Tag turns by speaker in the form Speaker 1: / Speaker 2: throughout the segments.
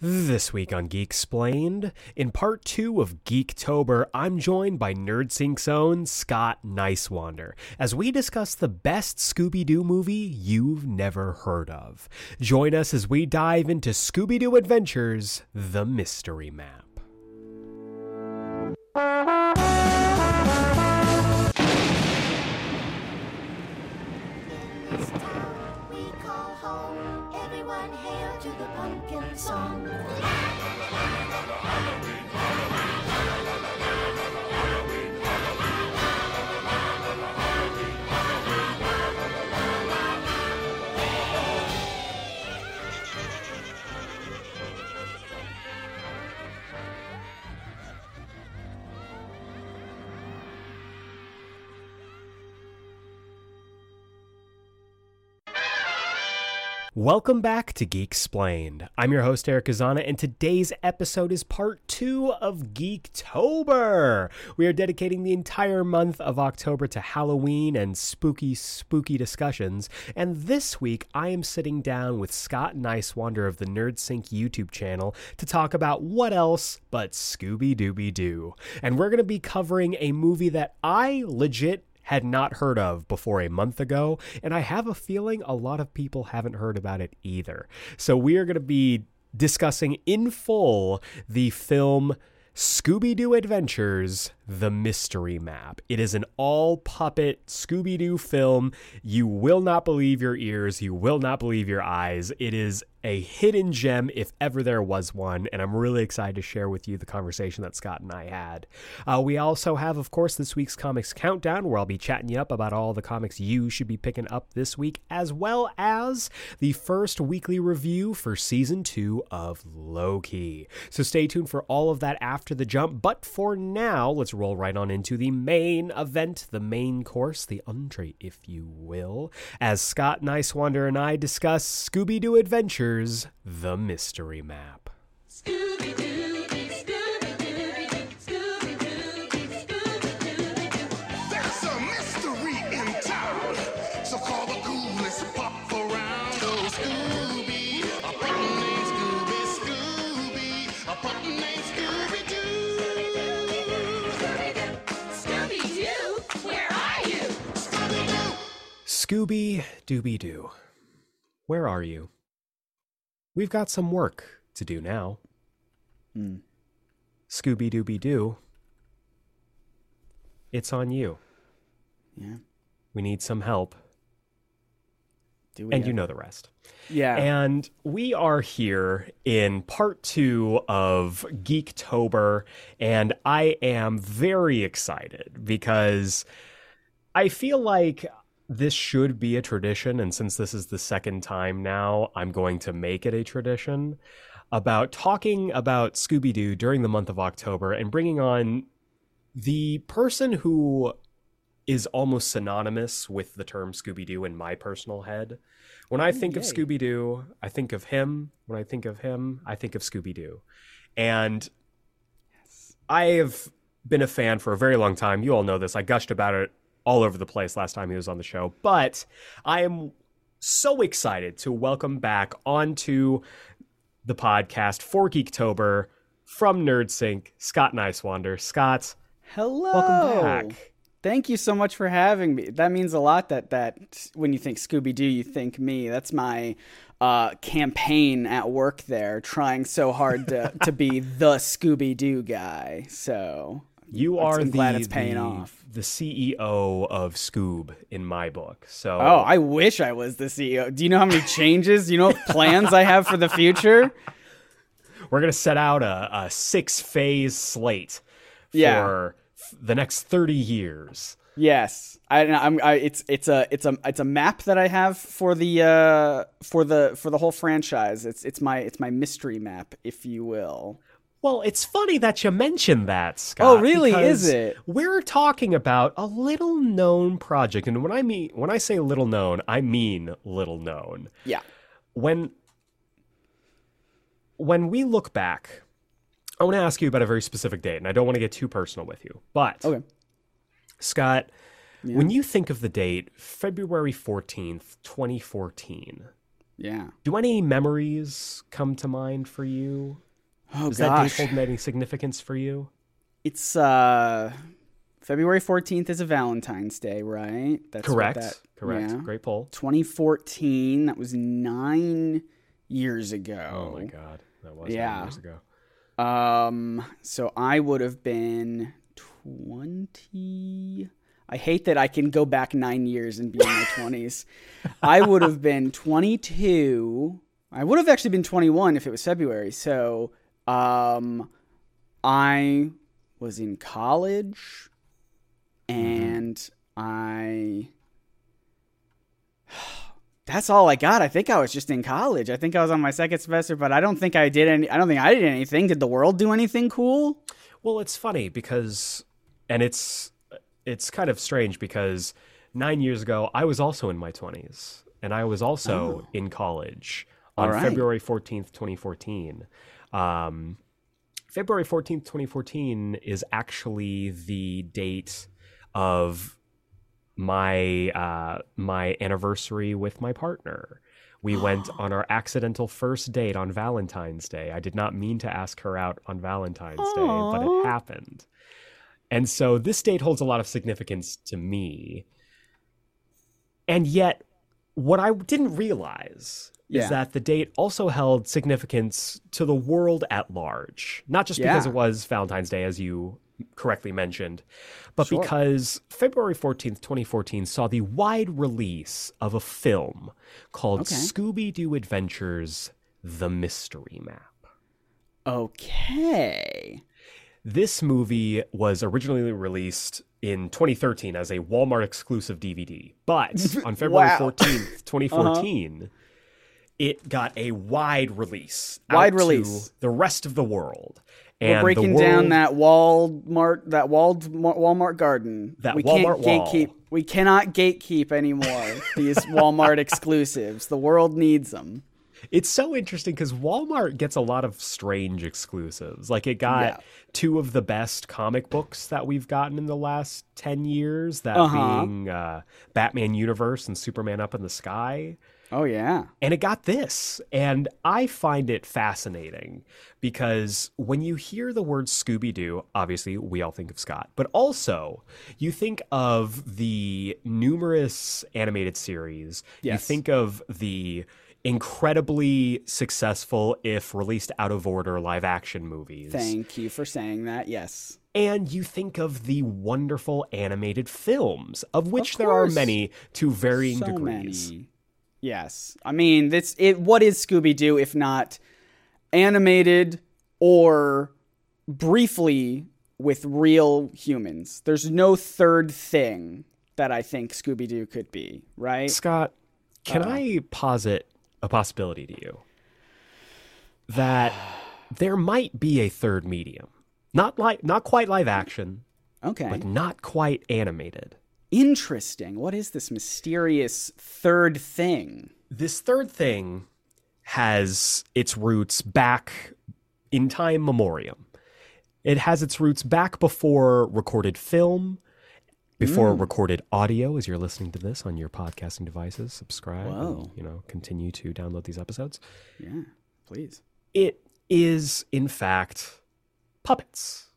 Speaker 1: This week on Geeksplained, in part two of Geektober, I'm joined by NerdSync's own Scott Niswander as we discuss the best Scooby Doo movie you've never heard of. Join us as we dive into Scooby Doo Adventures The Mystery Map. Welcome back to Geeksplained. I'm your host, Aeric Azana, and today's episode is part two of Geektober. We are dedicating the entire month of October to Halloween and spooky, spooky discussions. And this week, I am sitting down with Scott Niswander of the NerdSync YouTube channel to talk about what else but Scooby Dooby Doo. And we're going to be covering a movie that I legit had not heard of before a month ago, and I have a feeling a lot of people haven't heard about it either. So we are going to be discussing in full the film Scooby Doo Adventures The Mystery Map. It is an all puppet Scooby Doo film. You will not believe your ears, you will not believe your eyes. It is a hidden gem if ever there was one, and I'm really excited to share with you the conversation that Scott and I had. Uh, we also have, of course, this week's comics countdown, where I'll be chatting you up about all the comics you should be picking up this week, as well as the first weekly review for season two of Loki. So stay tuned for all of that after the jump. But for now, let's roll right on into the main event, the main course, the entree, if you will, as Scott Niswander and I discuss Scooby Doo Adventures The Mystery Map.
Speaker 2: There's Scooby
Speaker 1: Dooby Doo. Where are you? We've got some work to do now. Hmm. Scooby Dooby Doo. It's on you.
Speaker 3: Yeah.
Speaker 1: We need some help.
Speaker 3: Do we
Speaker 1: And you know the rest.
Speaker 3: Yeah.
Speaker 1: And we are here in part two of Geektober, and I am very excited because I feel like this should be a tradition. And since this is the second time now, I'm going to make it a tradition about talking about Scooby Doo during the month of October and bringing on the person who is almost synonymous with the term Scooby Doo in my personal head. When I oh, think of. Scooby Doo, I think of him. When I think of him, I think of Scooby Doo. And I have been a fan for a very long time. You all know this. I gushed about it all over the place last time he was on the show. But I am so excited to welcome back onto the podcast for Geektober from NerdSync, Scott Niswander. Scott,
Speaker 3: Hello.
Speaker 1: welcome back.
Speaker 3: Thank you so much for having me. That means a lot that that when you think Scooby Doo, you think me. That's my uh, campaign at work there, trying so hard to, to be the Scooby Doo guy. So
Speaker 1: You
Speaker 3: I'm
Speaker 1: are the,
Speaker 3: glad it's paying
Speaker 1: the,
Speaker 3: off.
Speaker 1: the CEO of Scoob in my book. So
Speaker 3: Oh, I wish I was the CEO. Do you know how many changes? You know plans I have for the future?
Speaker 1: we're gonna set out a, a six phase slate
Speaker 3: Yeah.
Speaker 1: for f- the next thirty years.
Speaker 3: Yes, I, I'm. I, it's it's a it's a it's a map that I have for the uh for the for the whole franchise. It's it's my it's my mystery map, if you will.
Speaker 1: Well, it's funny that you mentioned that, oh, Scott.
Speaker 3: Oh, really? Is it?
Speaker 1: We're talking about a little known project, and when I mean when I say little known, I mean little known.
Speaker 3: Yeah.
Speaker 1: When when we look back, I want to ask you about a very specific date, and I don't want to get too personal with you, but
Speaker 3: Okay.
Speaker 1: Scott, when you think of the date February 14th, 2014,
Speaker 3: Yeah.
Speaker 1: Do any memories come to mind for you?
Speaker 3: Oh
Speaker 1: Does that date hold any significance for you?
Speaker 3: It's uh February 14th is a Valentine's Day, right? That's
Speaker 1: Correct.
Speaker 3: that-
Speaker 1: Correct.
Speaker 3: yeah.
Speaker 1: Great poll.
Speaker 3: 2014. That was 9 years ago.
Speaker 1: Oh my god, that was
Speaker 3: Yeah.
Speaker 1: nine years ago.
Speaker 3: Um, so I would have been 20. I hate that I can go back nine years and be in my 20s. I would have been 22. I would have actually been 21 if it was February. So, um, I was in college and I. That's all I got. I think I was just in college. I think I was on my second semester, but I don't think I did any. I don't think I did anything. Did the world do anything cool?
Speaker 1: Well, it's funny because, and it's it's kind of strange because nine years ago I was also in my twenties, and I was also in college on
Speaker 3: Oh. Right.
Speaker 1: February fourteenth, twenty fourteen. Um, February fourteenth, twenty fourteen is actually the date of my uh, my anniversary with my partner. We went on our accidental first date on Valentine's Day. I did not mean to ask her out on Valentine's Day, but it happened. And so this date holds a lot of significance to me. And yet, what I didn't realize
Speaker 3: Yeah.
Speaker 1: is that the date also held significance to the world at large. Not just because it was Valentine's Day, as you correctly mentioned, but
Speaker 3: Sure.
Speaker 1: because February 14th, 2014 saw the wide release of a film called
Speaker 3: Okay.
Speaker 1: Scooby Doo Adventures The Mystery Map.
Speaker 3: Okay.
Speaker 1: This movie was originally released in 2013 as a Walmart exclusive DVD, but on February
Speaker 3: Wow. Uh-huh.
Speaker 1: 14th, 2014, it got a wide release.
Speaker 3: Wide
Speaker 1: to
Speaker 3: release.
Speaker 1: the rest of the world.
Speaker 3: We're
Speaker 1: And
Speaker 3: breaking down that Walmart, that walled Walmart garden.
Speaker 1: That
Speaker 3: we
Speaker 1: Walmart
Speaker 3: can't
Speaker 1: wall.
Speaker 3: We cannot gatekeep anymore these Walmart exclusives. The world needs them.
Speaker 1: It's so interesting because Walmart gets a lot of strange exclusives. Like it got
Speaker 3: Yeah.
Speaker 1: two of the best comic books that we've gotten in the last 10 years, that
Speaker 3: Uh-huh.
Speaker 1: being uh, Batman Universe and Superman Up in the Sky.
Speaker 3: Oh yeah.
Speaker 1: And it got this. And I find it fascinating because when you hear the word Scooby Doo, obviously we all think of Scott, but also you think of the numerous animated series. You think of the incredibly successful, if released out of order, live action movies.
Speaker 3: Thank you for saying that. Yes.
Speaker 1: And you think of the wonderful animated films, of which there are many to varying
Speaker 3: so
Speaker 1: degrees.
Speaker 3: many. Yes. I mean, that's it. What is Scooby Doo if not animated or briefly with real humans? There's no third thing that I think Scooby Doo could be, right?
Speaker 1: Scott, can
Speaker 3: Uh-huh.
Speaker 1: I posit a possibility to you that there might be a third medium, not like not quite live action,
Speaker 3: Okay.
Speaker 1: but not quite animated.
Speaker 3: Interesting. What is this mysterious third thing?
Speaker 1: This third thing has its roots back in time memoriam. It has its roots back before recorded film, before
Speaker 3: Mm.
Speaker 1: recorded audio. As you're listening to this on your podcasting devices, subscribe.
Speaker 3: Whoa.
Speaker 1: And, you know, continue to download these episodes.
Speaker 3: Yeah, please.
Speaker 1: It is, in fact, puppets.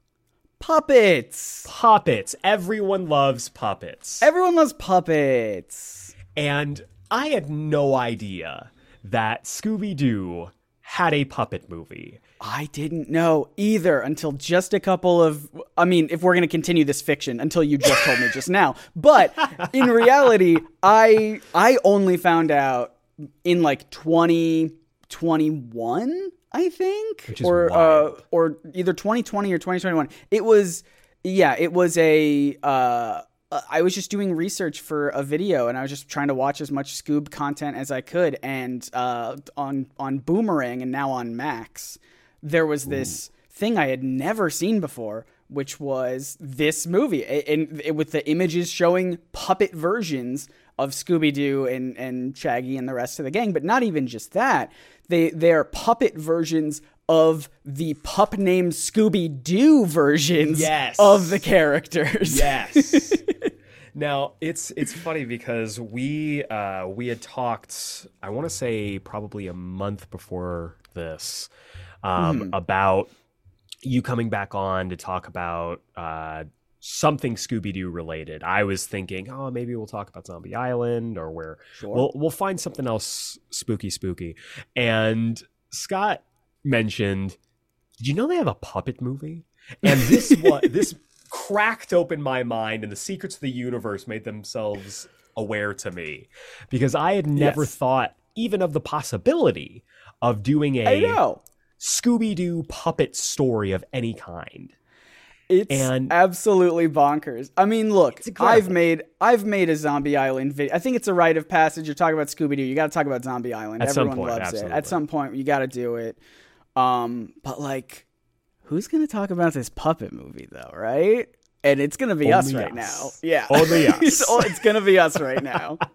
Speaker 3: Puppets.
Speaker 1: Puppets. Everyone loves puppets.
Speaker 3: Everyone loves puppets.
Speaker 1: and I had no idea that Scooby Doo had a puppet movie.
Speaker 3: I didn't know either until just a couple of I mean, if we're going to continue this fiction until you just told me just now. But in reality, I I only found out in like 2021, I think, or uh, or either 2020 or 2021. It was yeah, it was a uh I was just doing research for a video and I was just trying to watch as much Scoob content as I could and uh, on on Boomerang and now on Max there was this thing I had never seen before which was this movie and with the images showing puppet versions of Scooby-Doo and and Shaggy and the rest of the gang but not even just that they they're puppet versions of the pup named Scooby Doo versions
Speaker 1: Yes.
Speaker 3: of the characters.
Speaker 1: Yes. Now it's it's funny because we uh, we had talked. I want to say probably a month before this um, about you coming back on to talk about uh, something Scooby Doo related. I was thinking, oh, maybe we'll talk about Zombie Island or where we'll we'll find something else spooky, spooky. And Scott mentioned, did you know they have a puppet movie? And this this cracked open my mind, and the secrets of the universe made themselves aware to me because I had never
Speaker 3: Yes.
Speaker 1: thought even of the possibility of doing a. Scooby Doo puppet story of any kind.
Speaker 3: It's
Speaker 1: And-
Speaker 3: absolutely bonkers. I mean, look. I've made I've made a Zombie Island video. I think it's a rite of passage. You're talking about Scooby Doo. You got to talk about Zombie Island.
Speaker 1: At some
Speaker 3: Everyone
Speaker 1: point,
Speaker 3: loves it. At some point, you got to do it. Um, but like, who's gonna talk about this puppet movie though, right? And it's gonna be us
Speaker 1: Only
Speaker 3: right
Speaker 1: us.
Speaker 3: now. Yeah,
Speaker 1: Only us.
Speaker 3: it's, it's gonna be us right now.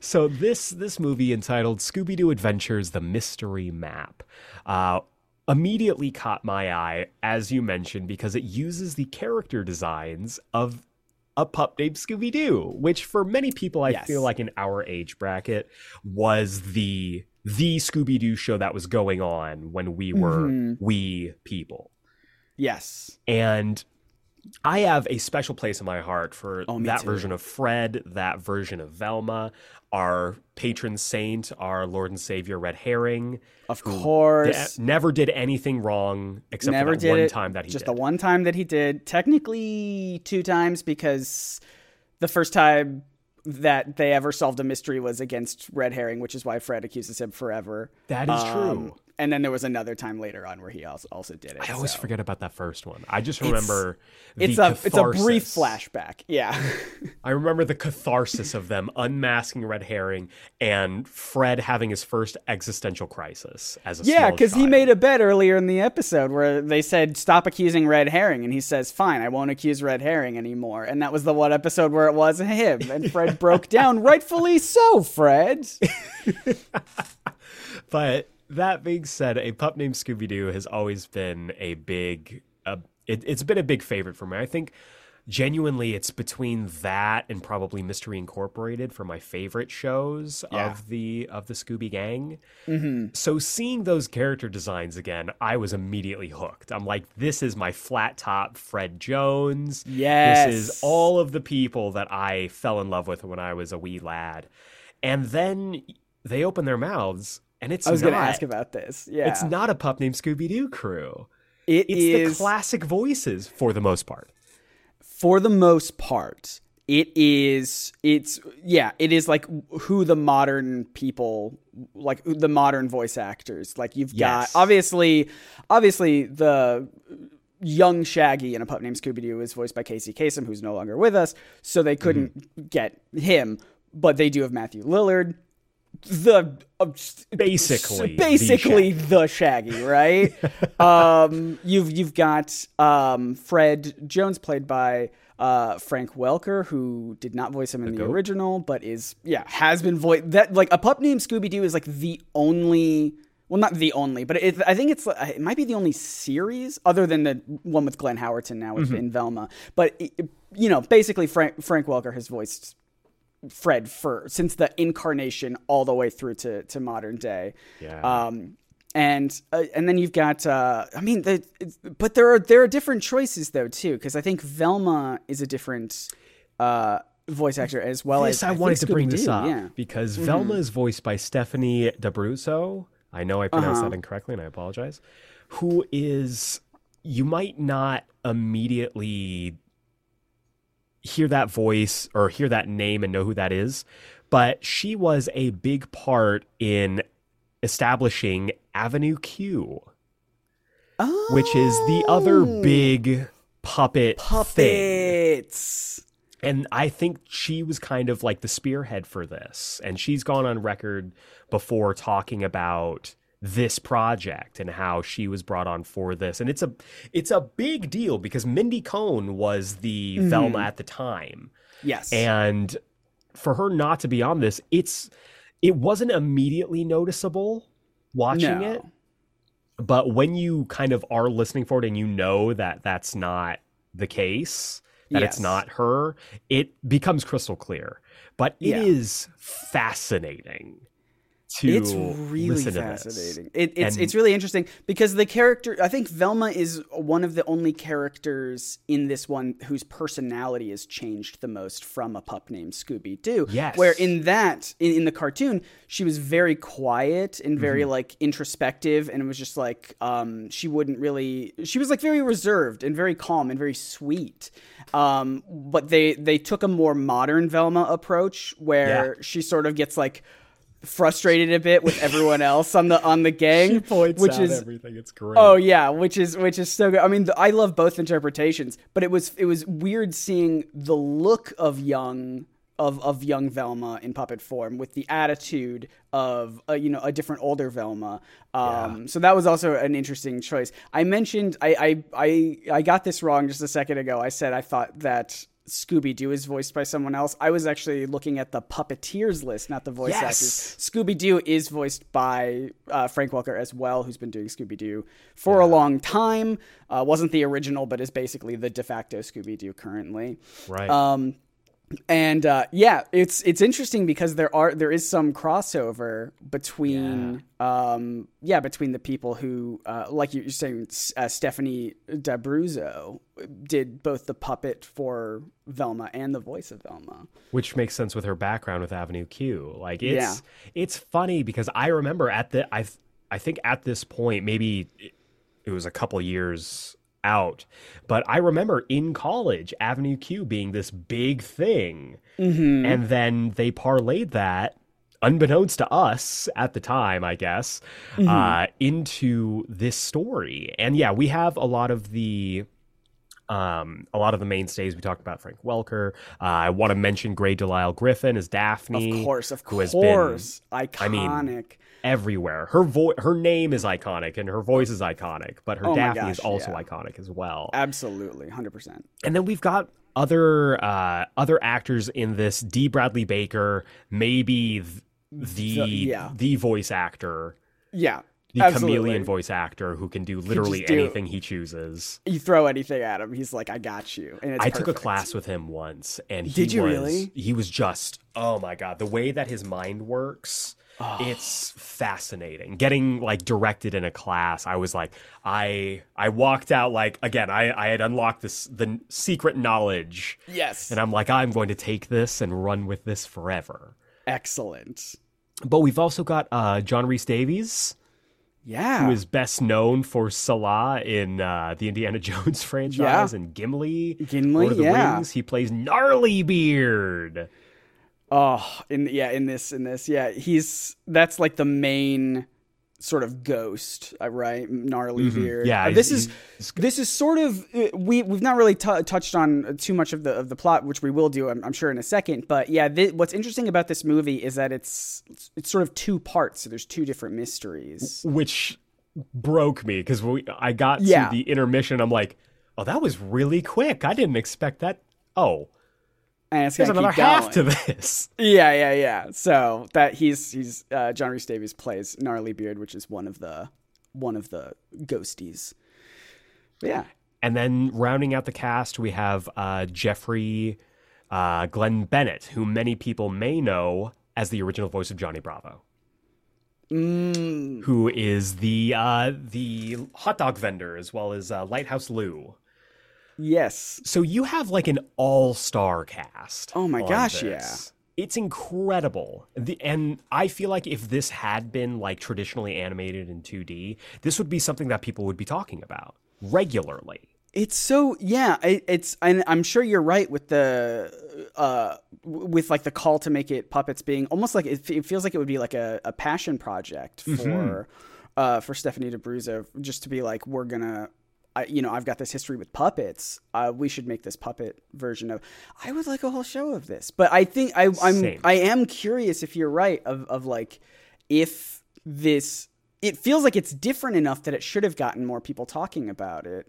Speaker 1: So this this movie entitled Scooby Doo Adventures: The Mystery Map uh, immediately caught my eye, as you mentioned, because it uses the character designs of a pup named Scooby Doo, which for many people I
Speaker 3: Yes.
Speaker 1: feel like in our age bracket was the the Scooby Doo show that was going on when we were
Speaker 3: Mhm.
Speaker 1: we people.
Speaker 3: Yes.
Speaker 1: And I have a special place in my heart for
Speaker 3: Oh,
Speaker 1: that
Speaker 3: too.
Speaker 1: version of Fred, that version of Velma, our patron saint, our Lord and Savior Red Herring.
Speaker 3: Of course.
Speaker 1: never did anything wrong except
Speaker 3: Never
Speaker 1: for that
Speaker 3: did
Speaker 1: one
Speaker 3: it.
Speaker 1: time that he
Speaker 3: just
Speaker 1: did.
Speaker 3: the one time that he did. Technically, two times because the first time that they ever solved a mystery was against Red Herring, which is why Fred accuses him forever.
Speaker 1: That is
Speaker 3: Um,
Speaker 1: true.
Speaker 3: And then there was another time later on where he also also did it.
Speaker 1: I always
Speaker 3: so.
Speaker 1: forget about that first one. I just remember the
Speaker 3: It's a it's a brief flashback. Yeah.
Speaker 1: I remember the catharsis of them unmasking Red Herring and Fred having his first existential crisis as a
Speaker 3: Yeah, because he made a bet earlier in the episode where they said, Stop accusing Red Herring. And he says, Fine, I won't accuse Red Herring anymore. And that was the one episode where it was him. And Fred broke down, rightfully so, Fred.
Speaker 1: But that being said, a pup named Scooby Doo has always been a big. Uh, it, it's been a big favorite for me. I think genuinely, it's between that and probably Mystery Incorporated for my favorite shows
Speaker 3: Yeah.
Speaker 1: of the of the Scooby Gang. Mm-hmm. So seeing those character designs again, I was immediately hooked. I'm like, this is my flat top Fred Jones.
Speaker 3: Yes.
Speaker 1: this is all of the people that I fell in love with when I was a wee lad. And then they open their mouths, and it's
Speaker 3: I was going to ask about this. Yeah.
Speaker 1: it's not a pup named Scooby Doo crew.
Speaker 3: It
Speaker 1: It's
Speaker 3: is-
Speaker 1: the classic voices for the most part.
Speaker 3: for the most part it is it's yeah it is like who the modern people like the modern voice actors like you've
Speaker 1: Yes.
Speaker 3: got obviously obviously the young shaggy in a pup named scooby-doo is voiced by casey Kasem, who's no longer with us so they couldn't
Speaker 1: Mm-hmm.
Speaker 3: get him but they do have matthew lillard the uh,
Speaker 1: Basically, the
Speaker 3: basically the shaggy, right? um, you've you've got um, Fred Jones played by uh, Frank Welker, who did not voice him in the,
Speaker 1: goat.
Speaker 3: original, but is yeah has been voiced. That like a pup named Scooby Doo is like the only. Well, not the only, but it, I think it's it might be the only series other than the one with Glenn Howerton now with in Velma. But it- you know, basically Frank Frank Welker has voiced Fred for since the incarnation all the way through to to modern day.
Speaker 1: Yeah.
Speaker 3: Um, and uh, and then you've got uh, I mean, the, but there are there are different choices though too because I think Velma is a different uh, voice actor as well
Speaker 1: This
Speaker 3: as
Speaker 1: I, wanted to bring this up
Speaker 3: Yeah. Mm-hmm.
Speaker 1: because Velma is voiced by Stephanie D'Abruzzo. I know I pronounced
Speaker 3: Uh-huh.
Speaker 1: that incorrectly, and I apologize. Who is you might not immediately hear that voice or hear that name and know who that is, but she was a big part in establishing Avenue Q, which is the other
Speaker 3: Oh.
Speaker 1: big puppet thing. And I think she was kind of like the spearhead for this. And she's gone on record before talking about this project and how she was brought on for this. And it's a it's a big deal because Mindy Cohn was the mm-hmm. Velma at the time.
Speaker 3: Yes.
Speaker 1: And for her not to be on this, it's it wasn't immediately noticeable watching
Speaker 3: No.
Speaker 1: it. But when you kind of are listening for it and you know that that's not the case, that it's not her, it becomes crystal clear. But it is
Speaker 3: Yeah.
Speaker 1: fascinating to
Speaker 3: it's really
Speaker 1: listen to this.
Speaker 3: fascinating. It, it's
Speaker 1: And-
Speaker 3: it's really interesting because the character I think Velma is one of the only characters in this one whose personality has changed the most from a pup named Scooby Doo.
Speaker 1: Yes.
Speaker 3: Where in that in, in the cartoon she was very quiet and very
Speaker 1: Mm-hmm.
Speaker 3: like introspective and it was just like um she wouldn't really she was like very reserved and very calm and very sweet. Um but they they took a more modern Velma approach where
Speaker 1: Yeah.
Speaker 3: she sort of gets like frustrated a bit with everyone else on the on the gang,
Speaker 1: She points
Speaker 3: which
Speaker 1: out
Speaker 3: is
Speaker 1: everything. It's great.
Speaker 3: oh yeah, which is which is so good. I mean, the, I love both interpretations, but it was it was weird seeing the look of young of of young Velma in puppet form with the attitude of uh, you know a different older Velma. Um, So that was also an interesting choice. I mentioned I, I I I got this wrong just a second ago. I said I thought that. Scooby Doo is voiced by someone else. I was actually looking at the Puppeteers list, not the voice
Speaker 1: Yes.
Speaker 3: actors. Scooby Doo is voiced by uh, Frank Welker as well, who's been doing Scooby Doo for a long time. Uh, wasn't the original, but is basically the de facto Scooby Doo currently.
Speaker 1: right.
Speaker 3: Um, and uh, yeah, it's it's interesting because there are there is some crossover between um yeah between the people who uh, like you're saying uh, Stephanie D'Abruzzo did both the puppet for Velma and the voice of Velma.
Speaker 1: which makes sense with her background with Avenue Q. Like it's
Speaker 3: Yeah.
Speaker 1: it's funny because I remember at the I I think at this point maybe it- it was a couple years out, but I remember in college Avenue Q being this big thing,
Speaker 3: Mm-hmm.
Speaker 1: and then they parlayed that. Unbeknownst to us at the time, I guess,
Speaker 3: Mm-hmm.
Speaker 1: uh, into this story. And yeah, we have a lot of the um, a lot of the mainstays we talked about Frank Welker. Uh, I want to mention Grey DeLisle Griffin as Daphne,
Speaker 3: Of course, of
Speaker 1: who has been
Speaker 3: course,
Speaker 1: I
Speaker 3: iconic.
Speaker 1: mean, everywhere. Her voice, her name is iconic, and her voice is iconic, but her
Speaker 3: Oh
Speaker 1: Daphne is also
Speaker 3: yeah.
Speaker 1: iconic as well.
Speaker 3: Absolutely, hundred percent.
Speaker 1: And then we've got other uh, other actors in this. D. Bradley Baker, maybe th- the
Speaker 3: The- yeah.
Speaker 1: the voice actor.
Speaker 3: Yeah,
Speaker 1: The
Speaker 3: absolutely.
Speaker 1: chameleon voice actor who can do literally
Speaker 3: just do-
Speaker 1: anything he chooses.
Speaker 3: You throw anything at him, he's like, "I got you." And it's
Speaker 1: I took a class with him once, and he
Speaker 3: Did you
Speaker 1: was,
Speaker 3: really?
Speaker 1: He was just oh my god, the way that his mind works,
Speaker 3: Oh.
Speaker 1: it's fascinating. Getting like directed in a class, I was like, I I walked out like again, I I had unlocked this the secret knowledge,
Speaker 3: Yes,
Speaker 1: and I'm like, I'm going to take this and run with this forever.
Speaker 3: excellent.
Speaker 1: But we've also got uh, John Rhys-Davies,
Speaker 3: Yeah,
Speaker 1: who is best known for Sallah in uh, the Indiana Jones franchise
Speaker 3: Yeah.
Speaker 1: and Gimli.
Speaker 3: Gimli,
Speaker 1: Lord of the
Speaker 3: yeah.
Speaker 1: Rings. He plays Gnarly Beard.
Speaker 3: Oh, in yeah, in this, in this, yeah, he's that's like the main sort of ghost, uh, right? Gnarly beard.
Speaker 1: Mm-hmm. Yeah,
Speaker 3: Uh, this is this is sort of uh, we we've not really t- touched on too much of the of the plot, which we will do, I'm, I'm sure, in a second. But yeah, thi- what's interesting about this movie is that it's it's sort of two parts. So there's two different mysteries.
Speaker 1: which broke me because I got
Speaker 3: Yeah.
Speaker 1: to the intermission. I'm like, oh, that was really quick. I didn't expect that. Oh,
Speaker 3: And it's
Speaker 1: there's another half to this.
Speaker 3: Yeah, yeah, yeah. So that he's he's uh, John Rhys-Davies plays Gnarly Beard, which is one of the one of the ghosties. But yeah.
Speaker 1: And then rounding out the cast, we have uh, Jeffrey uh, Glen Bennett, who many people may know as the original voice of Johnny Bravo.
Speaker 3: Mm,
Speaker 1: Who is the uh, the hot dog vendor as well as uh, Lighthouse Lou?
Speaker 3: Yes.
Speaker 1: So you have like an all-star cast.
Speaker 3: Oh my gosh,
Speaker 1: this. It's incredible. The, and I feel like if this had been like traditionally animated in 2D, this would be something that people would be talking about regularly.
Speaker 3: It's so yeah. It, it's and I'm sure you're right with the uh with like the call to make it puppets being almost like it, it feels like it would be like a, a passion project for uh for Stephanie D'Abruzzo just to be like we're gonna. I, you know, I've got this history with puppets. Uh, we should make this puppet version of. I would like a whole show of this, but I think I, I'm
Speaker 1: Same.
Speaker 3: I am curious if you're right of of like if this it feels like it's different enough that it should have gotten more people talking about it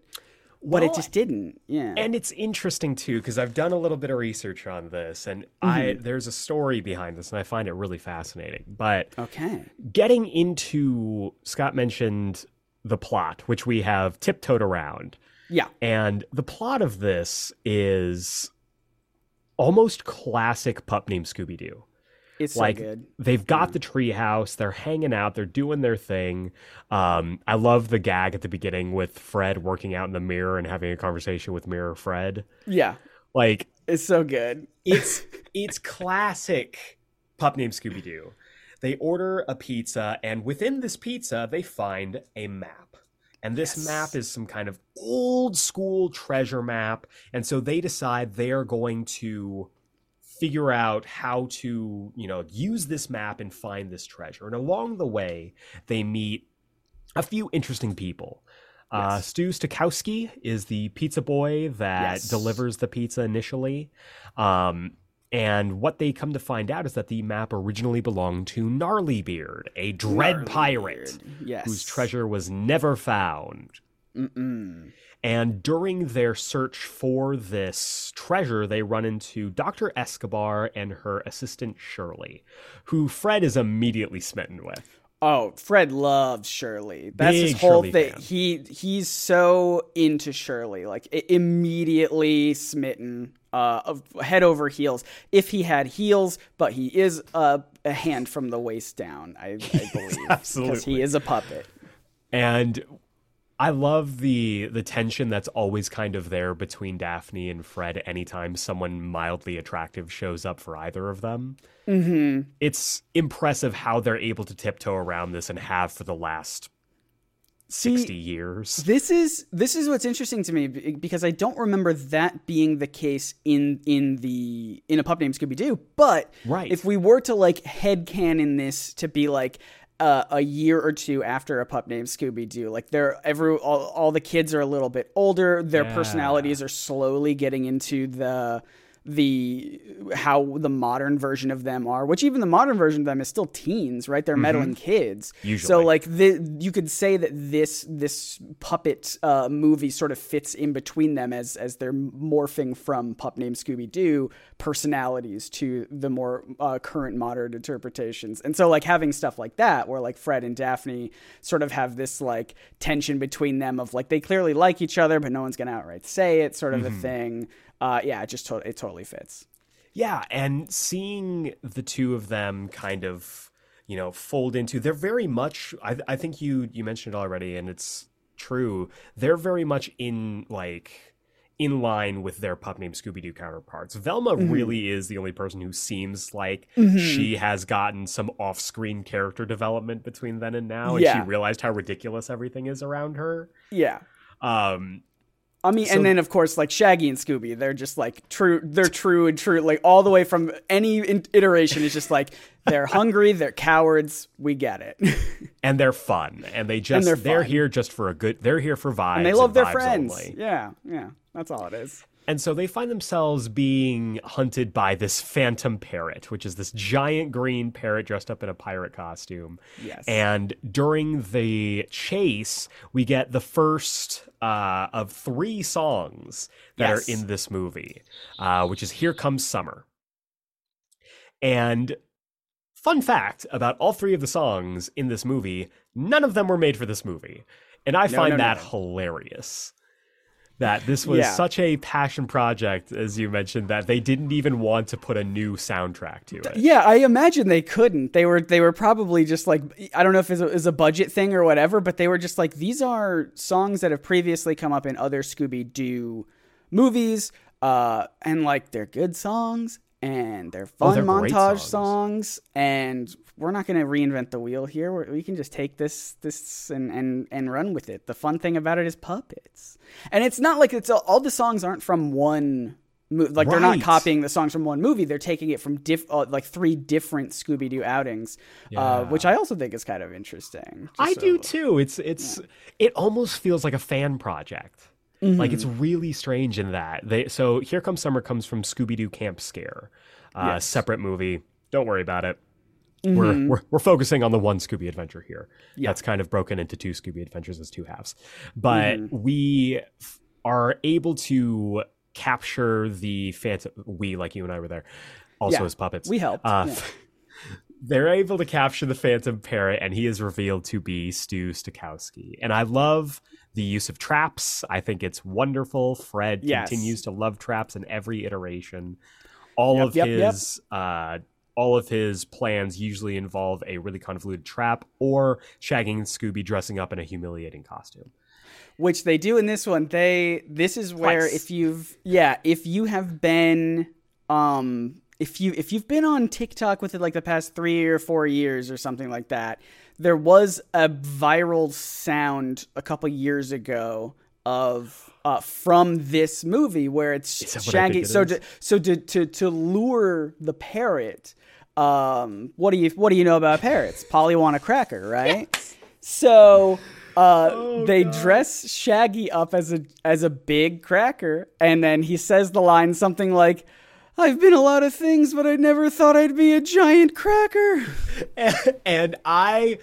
Speaker 3: but it just didn't. Yeah.
Speaker 1: And it's interesting too because I've done a little bit of research on this, and I
Speaker 3: Mm-hmm.
Speaker 1: there's a story behind this, and I find it really fascinating. But
Speaker 3: okay.
Speaker 1: getting into Scott mentioned the plot, which we have tiptoed around.
Speaker 3: Yeah.
Speaker 1: And the plot of this is almost classic pup named Scooby Doo.
Speaker 3: It's
Speaker 1: like
Speaker 3: so good.
Speaker 1: they've got the treehouse, they're hanging out, they're doing their thing. Um, I love the gag at the beginning with Fred working out in the mirror and having a conversation with Mirror Fred.
Speaker 3: Yeah.
Speaker 1: Like
Speaker 3: It's so good.
Speaker 1: it's it's classic pup named Scooby Doo. They order a pizza, and within this pizza, they find a map. And this
Speaker 3: Yes.
Speaker 1: map is some kind of old school treasure map. And so they decide they are going to figure out how to, you know, use this map and find this treasure. And along the way, they meet a few interesting people. Uh, Stu Stokowski is the pizza boy that
Speaker 3: Yes.
Speaker 1: delivers the pizza initially. Um, and what they come to find out is that the map originally belonged to Gnarly Beard, a dread
Speaker 3: Gnarly
Speaker 1: pirate
Speaker 3: Yes.
Speaker 1: whose treasure was never found.
Speaker 3: Mm-mm.
Speaker 1: And during their search for this treasure, they run into Dr. Escobar and her assistant Shirley, who Fred is immediately smitten with.
Speaker 3: Oh, Fred loves Shirley. That's his whole
Speaker 1: Shirley
Speaker 3: thing.
Speaker 1: fan.
Speaker 3: He he's so into Shirley, like immediately smitten, uh, of head over heels. If he had heels, but he is a, a hand from the waist down. I, I believe because he is a puppet.
Speaker 1: And I love the the tension that's always kind of there between Daphne and Fred anytime someone mildly attractive shows up for either of them. Mm-hmm. It's impressive how they're able to tiptoe around this and have for the last
Speaker 3: See,
Speaker 1: 60 years.
Speaker 3: This is this is what's interesting to me because I don't remember that being the case in in the in a pup named Scooby Doo. But
Speaker 1: Right.
Speaker 3: if we were to like headcanon this to be like uh, a year or two after a pup named Scooby Doo, like they're every all, all the kids are a little bit older, their
Speaker 1: Yeah.
Speaker 3: personalities are slowly getting into the the how the modern version of them are which even the modern version of them is still teens right they're meddling kids
Speaker 1: Usually.
Speaker 3: so like the, you could say that this this puppet uh, movie sort of fits in between them as as they're morphing from pup named Scooby Doo personalities to the more uh, current modern interpretations. And so like having stuff like that where like Fred and Daphne sort of have this like tension between them of like they clearly like each other but no one's gonna outright say it sort of a thing. Uh, yeah, it just to- it totally fits.
Speaker 1: Yeah, and seeing the two of them kind of, you know, fold into they're very much I I think you you mentioned it already and it's true. They're very much in like in line with their pup named Scooby Doo counterparts. Velma
Speaker 3: Mm-hmm.
Speaker 1: really is the only person who seems like she has gotten some off screen character development between then and now, and
Speaker 3: Yeah.
Speaker 1: she realized how ridiculous everything is around her.
Speaker 3: Yeah.
Speaker 1: Um,
Speaker 3: I mean,
Speaker 1: So-
Speaker 3: and then of course, like Shaggy and Scooby, they're just like true. They're true and true, like all the way from any iteration. Is just like they're hungry, they're cowards. We get it,
Speaker 1: and they're fun, and they just
Speaker 3: they're
Speaker 1: they're here just for a good. They're here for vibes.
Speaker 3: and they love their friends.
Speaker 1: only.
Speaker 3: Yeah, yeah, that's all it is.
Speaker 1: And so they find themselves being hunted by this phantom parrot, which is this giant green parrot dressed up in a pirate costume.
Speaker 3: Yes.
Speaker 1: And during the chase, we get the first uh, of three songs that
Speaker 3: Yes.
Speaker 1: are in this movie, uh, which is Here Comes Summer. And fun fact about all three of the songs in this movie, none of them were made for this movie. And I
Speaker 3: No,
Speaker 1: find
Speaker 3: no,
Speaker 1: that
Speaker 3: no.
Speaker 1: hilarious. That this was
Speaker 3: Yeah.
Speaker 1: such a passion project, as you mentioned, that they didn't even want to put a new soundtrack to it.
Speaker 3: Yeah, I imagine they couldn't. They were they were probably just like I don't know if it's a, it's a budget thing or whatever, but they were just like these are songs that have previously come up in other Scooby Doo movies, uh, and like they're good songs and they're fun
Speaker 1: Oh, they're
Speaker 3: montage
Speaker 1: songs.
Speaker 3: songs. and we're not going to reinvent the wheel here. We're, we can just take this this and and and run with it. The fun thing about it is puppets, and it's not like it's all, all the songs aren't from one. mo- Like they're not copying the songs from one movie; they're taking it from diff- uh, like three different Scooby Doo outings, uh, which I also think is kind of interesting.
Speaker 1: I
Speaker 3: Just
Speaker 1: do too. It's it's it almost feels like a fan project. Like it's
Speaker 3: Mm-hmm.
Speaker 1: really strange in that they. So here comes summer comes from Scooby Doo Camp Scare, uh,
Speaker 3: Yes.
Speaker 1: separate movie. Don't worry about it. We're, we're we're focusing on the one Scooby adventure here.
Speaker 3: Mm-hmm. Yeah.
Speaker 1: That's kind of broken into two Scooby adventures as two halves, but
Speaker 3: Mm-hmm.
Speaker 1: we f- are able to capture the phantom. We like you and I were there, also
Speaker 3: Yeah.
Speaker 1: as puppets.
Speaker 3: We helped,
Speaker 1: Uh,
Speaker 3: yeah.
Speaker 1: they're able to capture the Phantom Parrot, and he is revealed to be Stu Stokowski. And I love the use of traps. I think it's wonderful. Fred
Speaker 3: Yes.
Speaker 1: continues to love traps in every iteration. All
Speaker 3: Yep,
Speaker 1: of
Speaker 3: yep, yep.
Speaker 1: his uh, all of his plans usually involve a really convoluted trap or shagging Scooby dressing up in a humiliating costume.
Speaker 3: which they do in this one they this is where
Speaker 1: Twice.
Speaker 3: if you've yeah if you have been um if you if you've been on tiktok within like the past three or four years or something like that there was a viral sound a couple years ago of uh, from this movie where it's
Speaker 1: Is that what I
Speaker 3: shaggy
Speaker 1: it
Speaker 3: so
Speaker 1: is?
Speaker 3: to, so to, to to lure the parrot um what do you what do you know about parrots? Polly want a cracker right so uh,
Speaker 1: Oh,
Speaker 3: they dress Shaggy up as a as a big cracker, and then he says the line something like, "I've been a lot of things, but I never thought I'd be a giant cracker."
Speaker 1: and I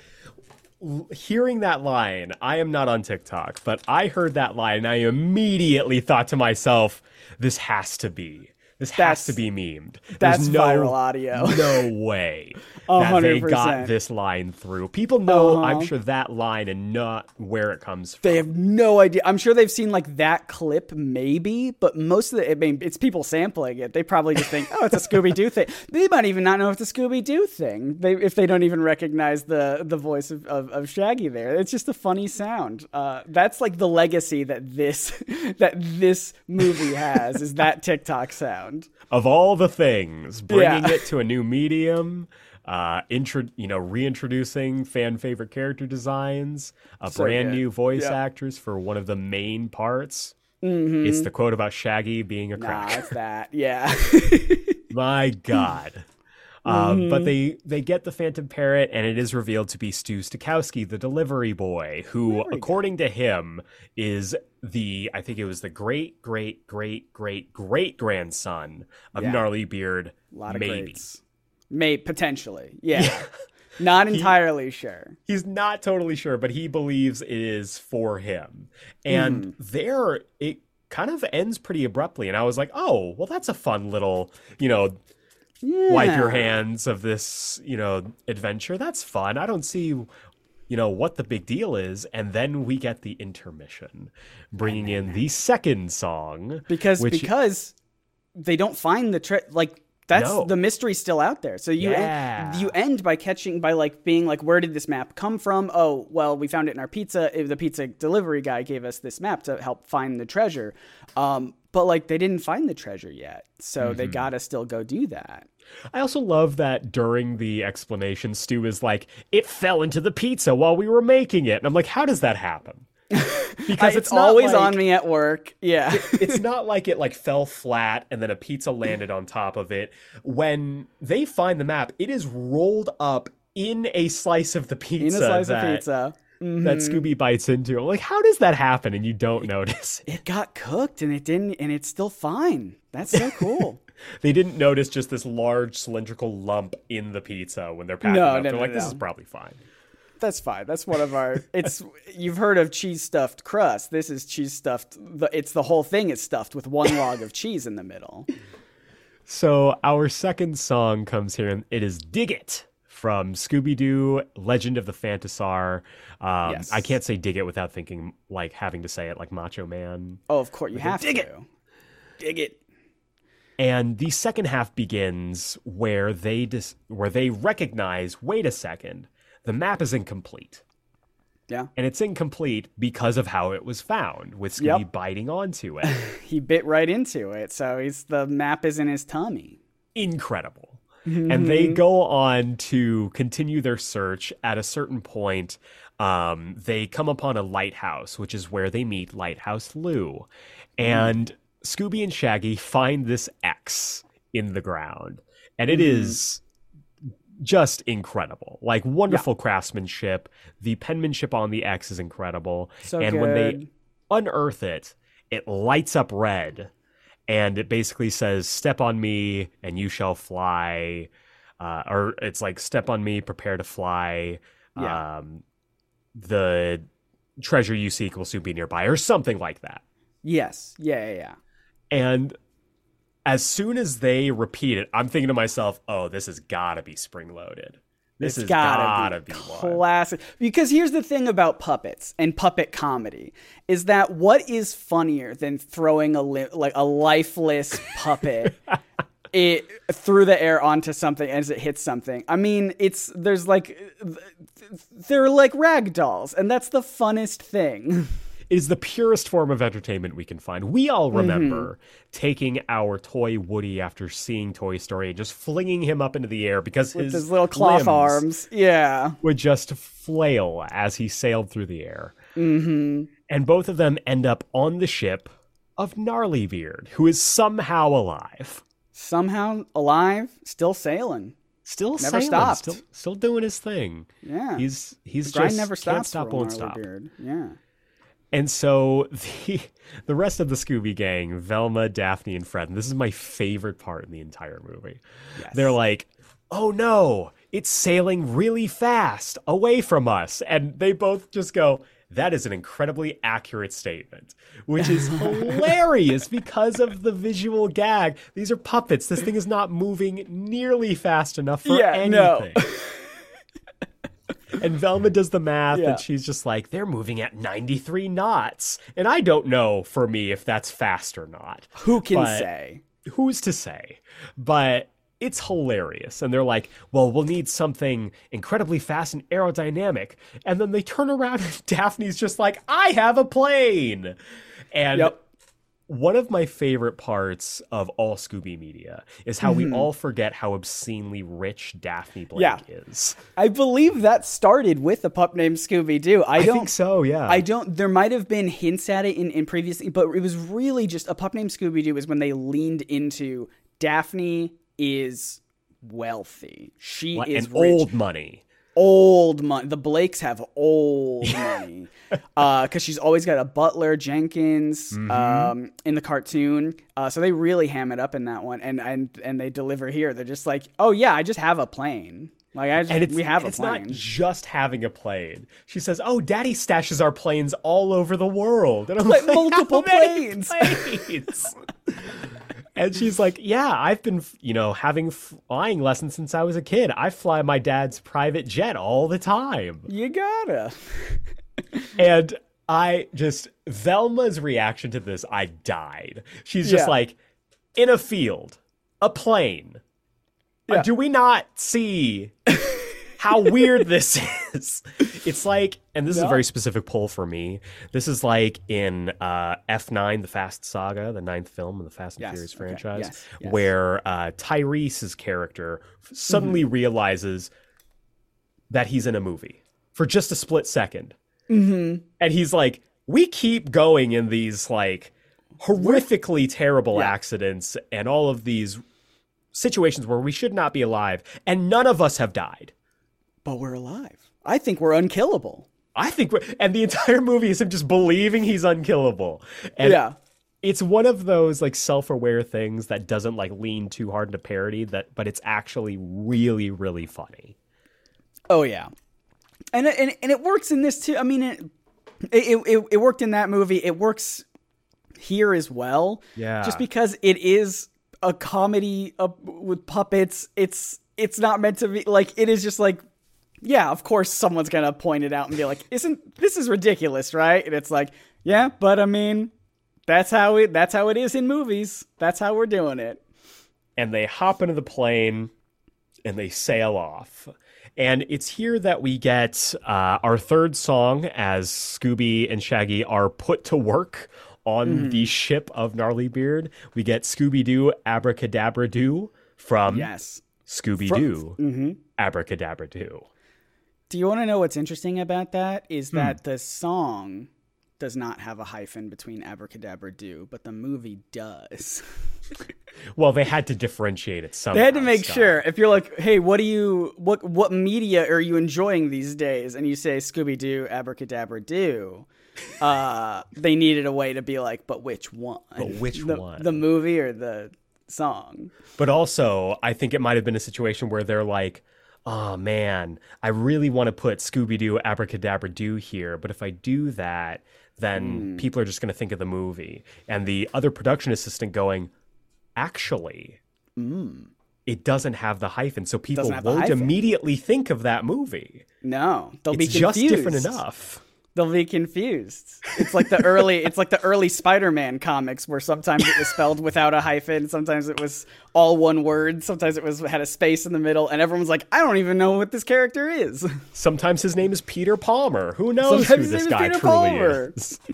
Speaker 1: hearing that line, I am not on TikTok, but I heard that line and I immediately thought to myself, this has to be. This
Speaker 3: That's-
Speaker 1: has to be memed.
Speaker 3: that's
Speaker 1: There's no,
Speaker 3: viral audio.
Speaker 1: No way that they got this line through. People know,
Speaker 3: Uh-huh.
Speaker 1: I'm sure, that line and not where it comes from.
Speaker 3: They have no idea. I'm sure they've seen like that clip, maybe, but most of the, I mean, it's people sampling it. They probably just think, oh, it's a Scooby Doo thing. They might even not know if it's a Scooby Doo thing. They, if they don't even recognize the the voice of, of, of Shaggy there, it's just a funny sound. Uh, that's like the legacy that this that this movie has is that TikTok sound.
Speaker 1: Of all the things, bringing
Speaker 3: Yeah.
Speaker 1: it to a new medium, uh, intro, you know, reintroducing fan favorite character designs, a
Speaker 3: So
Speaker 1: brand
Speaker 3: good.
Speaker 1: new voice
Speaker 3: Yeah.
Speaker 1: actress for one of the main parts. It's the quote about Shaggy being a
Speaker 3: Nah,
Speaker 1: cracker.
Speaker 3: that. Yeah.
Speaker 1: My God. Um, but they they get the Phantom Parrot, and it is revealed to be Stu Stokowski, the delivery boy, who, according to him, is the I think it was the great great great great great grandson of
Speaker 3: Yeah.
Speaker 1: Gnarly Beard.
Speaker 3: A lot of
Speaker 1: maybe
Speaker 3: greats. May potentially. Yeah. Not entirely sure.
Speaker 1: he's not totally sure, but he believes it is for him. And
Speaker 3: Hmm.
Speaker 1: there, it kind of ends pretty abruptly. And I was like, oh, well, that's a fun little, you know, wipe your hands of this, you know, adventure. That's fun. I don't see, you know, what the big deal is. And then we get the intermission, bringing in the second song
Speaker 3: because
Speaker 1: which-
Speaker 3: because they don't find the like that's
Speaker 1: No.
Speaker 3: the mystery still out there. So you
Speaker 1: Yeah.
Speaker 3: end, you end by catching by like being like where did this map come from? Oh, well, we found it in our pizza. eh, The pizza delivery guy gave us this map to help find the treasure. Um, but like they didn't find the treasure yet. So
Speaker 1: Mm-hmm.
Speaker 3: they got to still go do that.
Speaker 1: I also love that during the explanation, Stu is like, "It fell into the pizza while we were making it," and I'm like, "How does that happen?" Because
Speaker 3: it's,
Speaker 1: not
Speaker 3: always
Speaker 1: like-
Speaker 3: on me at work. Yeah.
Speaker 1: it's not like it like fell flat and then a pizza landed on top of it. When they find the map, it is rolled up in a slice of the
Speaker 3: in
Speaker 1: pizza
Speaker 3: a slice
Speaker 1: that,
Speaker 3: of pizza.
Speaker 1: that mm-hmm. Scooby bites into. I'm like, how does that happen and you don't notice? it?
Speaker 3: It got cooked and it didn't, and it's still fine. That's so cool.
Speaker 1: They didn't notice just this large cylindrical lump in the pizza when they're packing
Speaker 3: No,
Speaker 1: up.
Speaker 3: no,
Speaker 1: They're
Speaker 3: no,
Speaker 1: like, this is probably fine.
Speaker 3: That's fine. That's one of our. It's you've heard of cheese stuffed crust. This is cheese stuffed. The, it's the whole thing is stuffed with one log of cheese in the middle.
Speaker 1: So our second song comes here, and it is "Dig It" from Scooby Doo: Legend of the Phantosaur. Um,
Speaker 3: Yes.
Speaker 1: I can't say "Dig It" without thinking like having to say it like Macho Man.
Speaker 3: Oh, of course you have
Speaker 1: dig
Speaker 3: to
Speaker 1: it.
Speaker 3: dig it.
Speaker 1: And the second half begins where they dis- where they recognize, wait a second, the map is incomplete.
Speaker 3: Yeah,
Speaker 1: And it's incomplete because of how it was found, with Scooby
Speaker 3: Yep.
Speaker 1: biting onto it.
Speaker 3: he bit right into it. So he's the map is in his tummy.
Speaker 1: incredible. And they go on to continue their search. At a certain point, um, they come upon a lighthouse, which is where they meet Lighthouse Lou. And Scooby and Shaggy find this X in the ground. And it is just incredible. Like wonderful craftsmanship. The penmanship on the X is incredible.
Speaker 3: So
Speaker 1: and when they unearth it, it lights up red and it basically says step on me and you shall fly uh, or it's like step on me prepare to fly
Speaker 3: Yeah.
Speaker 1: um, the treasure you seek will soon be nearby or something like that
Speaker 3: Yes. Yeah. Yeah. yeah.
Speaker 1: And as soon as they repeat it, I'm thinking to myself, "Oh, this has got to be spring loaded. This has
Speaker 3: gotta,
Speaker 1: gotta
Speaker 3: be,
Speaker 1: be one."
Speaker 3: classic. Because here's the thing about puppets and puppet comedy is that what is funnier than throwing a li- like a lifeless puppet it through the air onto something as it hits something. I mean, it's there's like they're like rag dolls, and that's the funnest thing.
Speaker 1: Is the purest form of entertainment we can find. We all
Speaker 3: Mm-hmm.
Speaker 1: remember taking our toy Woody after seeing Toy Story and just flinging him up into the air because his,
Speaker 3: his little cloth arms. Yeah.
Speaker 1: would just flail as he sailed through the air. Mm-hmm. And both of them end up on the ship of Gnarlybeard, who is somehow alive.
Speaker 3: Somehow alive, still sailing.
Speaker 1: Still
Speaker 3: Never
Speaker 1: sailing,
Speaker 3: stopped.
Speaker 1: Still, still doing his thing.
Speaker 3: Yeah.
Speaker 1: He's he's
Speaker 3: Grind
Speaker 1: just
Speaker 3: never
Speaker 1: can't stop, won't stop.
Speaker 3: beard. Yeah.
Speaker 1: And so the the rest of the Scooby Gang, Velma, Daphne, and Fred, and this is my favorite part in the entire movie. They're like, "Oh no, it's sailing really fast away from us," and they both just go. That is an incredibly accurate statement, which is hilarious because of the visual gag. These are puppets. This thing is not moving nearly fast enough for
Speaker 3: Yeah,
Speaker 1: anything.
Speaker 3: no.
Speaker 1: And Velma does the math
Speaker 3: Yeah.
Speaker 1: and she's just like, they're moving at 93 knots. And I don't know for me if that's fast or not.
Speaker 3: Who can
Speaker 1: But-
Speaker 3: say?
Speaker 1: Who's to say? But it's hilarious. And they're like, well, we'll need something incredibly fast and aerodynamic. And then they turn around and Daphne's just like, I have a plane. And
Speaker 3: Yep.
Speaker 1: One of my favorite parts of all Scooby media is how we all forget how obscenely rich Daphne Blake
Speaker 3: Mm-hmm. Yeah.
Speaker 1: is.
Speaker 3: I believe that started with a pup named Scooby Doo. I
Speaker 1: I
Speaker 3: don't
Speaker 1: think so, yeah.
Speaker 3: I don't. There might have been hints at it in, in previous, but it was really just a pup named Scooby Doo. Was when they leaned into Daphne is wealthy. She
Speaker 1: What-
Speaker 3: is rich.
Speaker 1: old money.
Speaker 3: Old money. The Blakes have old money because she's always got a butler Jenkins
Speaker 1: Mm-hmm.
Speaker 3: um, in the cartoon. Uh, so they really ham it up in that one, and and and they deliver here. They're just like, oh yeah, I just have a plane. Like I just,
Speaker 1: And it's,
Speaker 3: we have a
Speaker 1: it's
Speaker 3: plane.
Speaker 1: not just having a plane. She says, "Oh, Daddy stashes our planes all over the world." And I'm
Speaker 3: Like
Speaker 1: like,
Speaker 3: multiple
Speaker 1: "How many
Speaker 3: planes."
Speaker 1: planes?" and she's like, "Yeah, I've been, you know, having flying lessons since I was a kid. I fly my dad's private jet all the time."
Speaker 3: you gotta.
Speaker 1: And I just Velma's reaction to this, I died. She's just
Speaker 3: Yeah.
Speaker 1: like, in a field, a plane. Uh,
Speaker 3: Yeah.
Speaker 1: do we not see how weird this is? It's like, and this is a very specific pull for me. This is like in uh, F9, the Fast Saga, the ninth film of the Fast and
Speaker 3: Yes,
Speaker 1: Furious
Speaker 3: okay,
Speaker 1: franchise,
Speaker 3: yes, yes.
Speaker 1: where uh, Tyrese's character suddenly
Speaker 3: Mm-hmm.
Speaker 1: realizes that he's in a movie for just a split 2nd Mm-hmm. And he's like, we keep going in these like horrifically terrible
Speaker 3: Yeah.
Speaker 1: accidents and all of these situations where we should not be alive, and none of us have died.
Speaker 3: But we're alive. I think we're unkillable.
Speaker 1: I think we're, and the entire movie is him just believing he's unkillable. And
Speaker 3: yeah.
Speaker 1: it's one of those like self-aware things that doesn't like lean too hard into parody that but it's actually really really funny.
Speaker 3: Oh yeah, and it- and and it works in this too. I mean, it it it, it worked in that movie. It works here as well.
Speaker 1: Yeah.
Speaker 3: just because it is a comedy uh, with puppets. It's it's not meant to be like it is just like. Yeah, of course someone's gonna point it out and be like, "Isn't this is ridiculous, right?" And it's like, "Yeah, but I mean, that's how it that's how it is in movies. That's how we're doing it."
Speaker 1: and they hop into the plane and they sail off. And it's here that we get uh, our third song as Scooby and Shaggy are put to work on
Speaker 3: Mm-hmm.
Speaker 1: the ship of Gnarly Beard. We get Scooby Doo Abracadabra Doo from
Speaker 3: Yes.
Speaker 1: Scooby Doo
Speaker 3: Mm-hmm.
Speaker 1: Abracadabra Doo.
Speaker 3: Do you want to know what's interesting about that? Is
Speaker 1: Hmm.
Speaker 3: that the song does not have a hyphen between abracadabra do, but the movie does.
Speaker 1: Well, they had to differentiate it somehow.
Speaker 3: They had to make
Speaker 1: Scott.
Speaker 3: sure. If you're like, "Hey, what do you what what media are you enjoying these days?" and you say Scooby Doo abracadabra do, uh, they needed a way to be like, "But which one?
Speaker 1: But which
Speaker 3: the,
Speaker 1: one?
Speaker 3: The movie or the song?"
Speaker 1: But also, I think it might have been a situation where they're like, oh man, I really want to put Scooby Doo Abracadabra Doo here, but if I do that, then hmm. people are just going to think of the movie. And the other production assistant going, actually, hmm. it doesn't have the hyphen, so people
Speaker 3: Doesn't have the
Speaker 1: won't immediately think of that movie.
Speaker 3: No, they'll
Speaker 1: It's
Speaker 3: be
Speaker 1: just different enough.
Speaker 3: They'll be confused. It's like the early, it's like the early Spider-Man comics where sometimes it was spelled without a hyphen, sometimes it was all one word, sometimes it was had a space in the middle, and everyone's like, I don't even know what this character is.
Speaker 1: Sometimes his name is Peter Palmer. Who knows
Speaker 3: Sometimes
Speaker 1: who this guy
Speaker 3: Peter
Speaker 1: truly
Speaker 3: Palmer.
Speaker 1: is?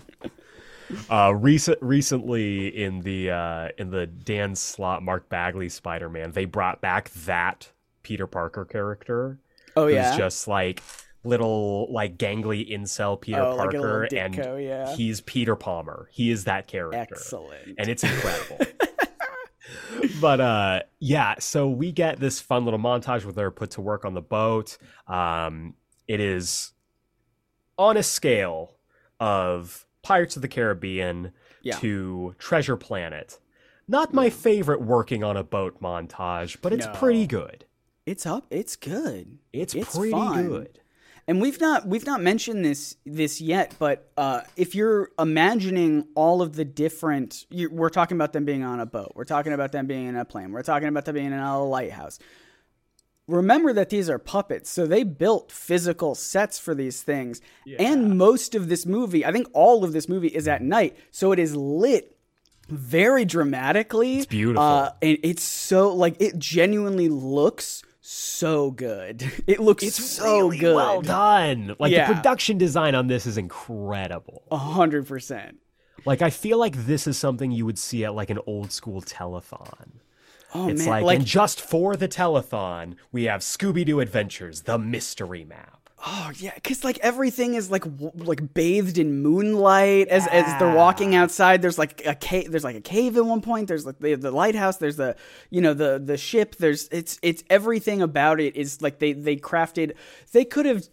Speaker 1: Uh, recent, recently in the uh, in the Dan Slott Mark Bagley Spider Man, they brought back that Peter Parker character.
Speaker 3: Oh yeah,
Speaker 1: just like little like gangly incel Peter
Speaker 3: Oh, like
Speaker 1: Parker,
Speaker 3: little
Speaker 1: and
Speaker 3: yeah.
Speaker 1: he's Peter Palmer. He is that character,
Speaker 3: excellent.
Speaker 1: and it's incredible. but uh, yeah, so we get this fun little montage where they're put to work on the boat. Um, it is on a scale of Pirates of the Caribbean
Speaker 3: Yeah.
Speaker 1: to Treasure Planet. Not my favorite working on a boat montage, but it's
Speaker 3: No.
Speaker 1: pretty good.
Speaker 3: It's up. It's good.
Speaker 1: It's,
Speaker 3: It's
Speaker 1: pretty
Speaker 3: fun.
Speaker 1: good.
Speaker 3: And we've not we've not mentioned this this yet, but uh, if you're imagining all of the different, you, we're talking about them being on a boat, we're talking about them being in a plane, we're talking about them being in a lighthouse. Remember that these are puppets, so they built physical sets for these things. And most of this movie, I think all of this movie is at night, so it is lit very dramatically. It's
Speaker 1: beautiful.
Speaker 3: uh, and it's so like it genuinely looks so good. It looks
Speaker 1: It's
Speaker 3: so
Speaker 1: really
Speaker 3: good.
Speaker 1: well done. Like
Speaker 3: Yeah.
Speaker 1: the production design on this is incredible.
Speaker 3: A hundred percent.
Speaker 1: Like I feel like this is something you would see at like an old school telethon.
Speaker 3: Oh
Speaker 1: It's
Speaker 3: man,
Speaker 1: like,
Speaker 3: like,
Speaker 1: and just for the telethon, we have Scooby Doo Adventures, the mystery map.
Speaker 3: Oh yeah, because like everything is like w- like bathed in moonlight as as they're walking outside. There's like a cave. There's like a cave at one point. There's like the, the lighthouse. There's the you know the the ship. There's it's it's everything about it is like they they crafted. They could have.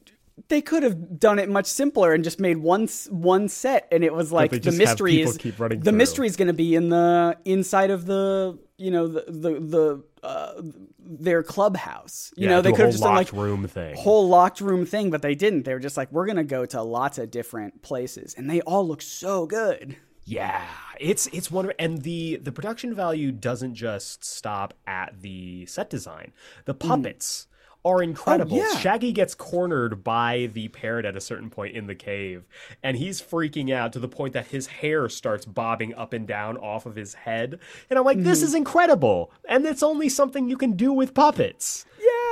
Speaker 3: They could have done it much simpler and just made one one set, and it was like the mystery is the
Speaker 1: through.
Speaker 3: mystery is going to be in the inside of the you know the the the uh, their clubhouse. You
Speaker 1: Yeah,
Speaker 3: know they could have just done
Speaker 1: locked
Speaker 3: like
Speaker 1: room thing.
Speaker 3: whole locked room thing, but they didn't. They were just like, we're gonna go to lots of different places, and they all look so good.
Speaker 1: Yeah, it's it's one and the the production value doesn't just stop at the set design. The mm-hmm. puppets are incredible.
Speaker 3: Oh, yeah.
Speaker 1: Shaggy gets cornered by the parrot at a certain point in the cave, and he's freaking out to the point that his hair starts bobbing up and down off of his head. And I'm like, this
Speaker 3: Mm-hmm.
Speaker 1: is incredible, and it's only something you can do with puppets.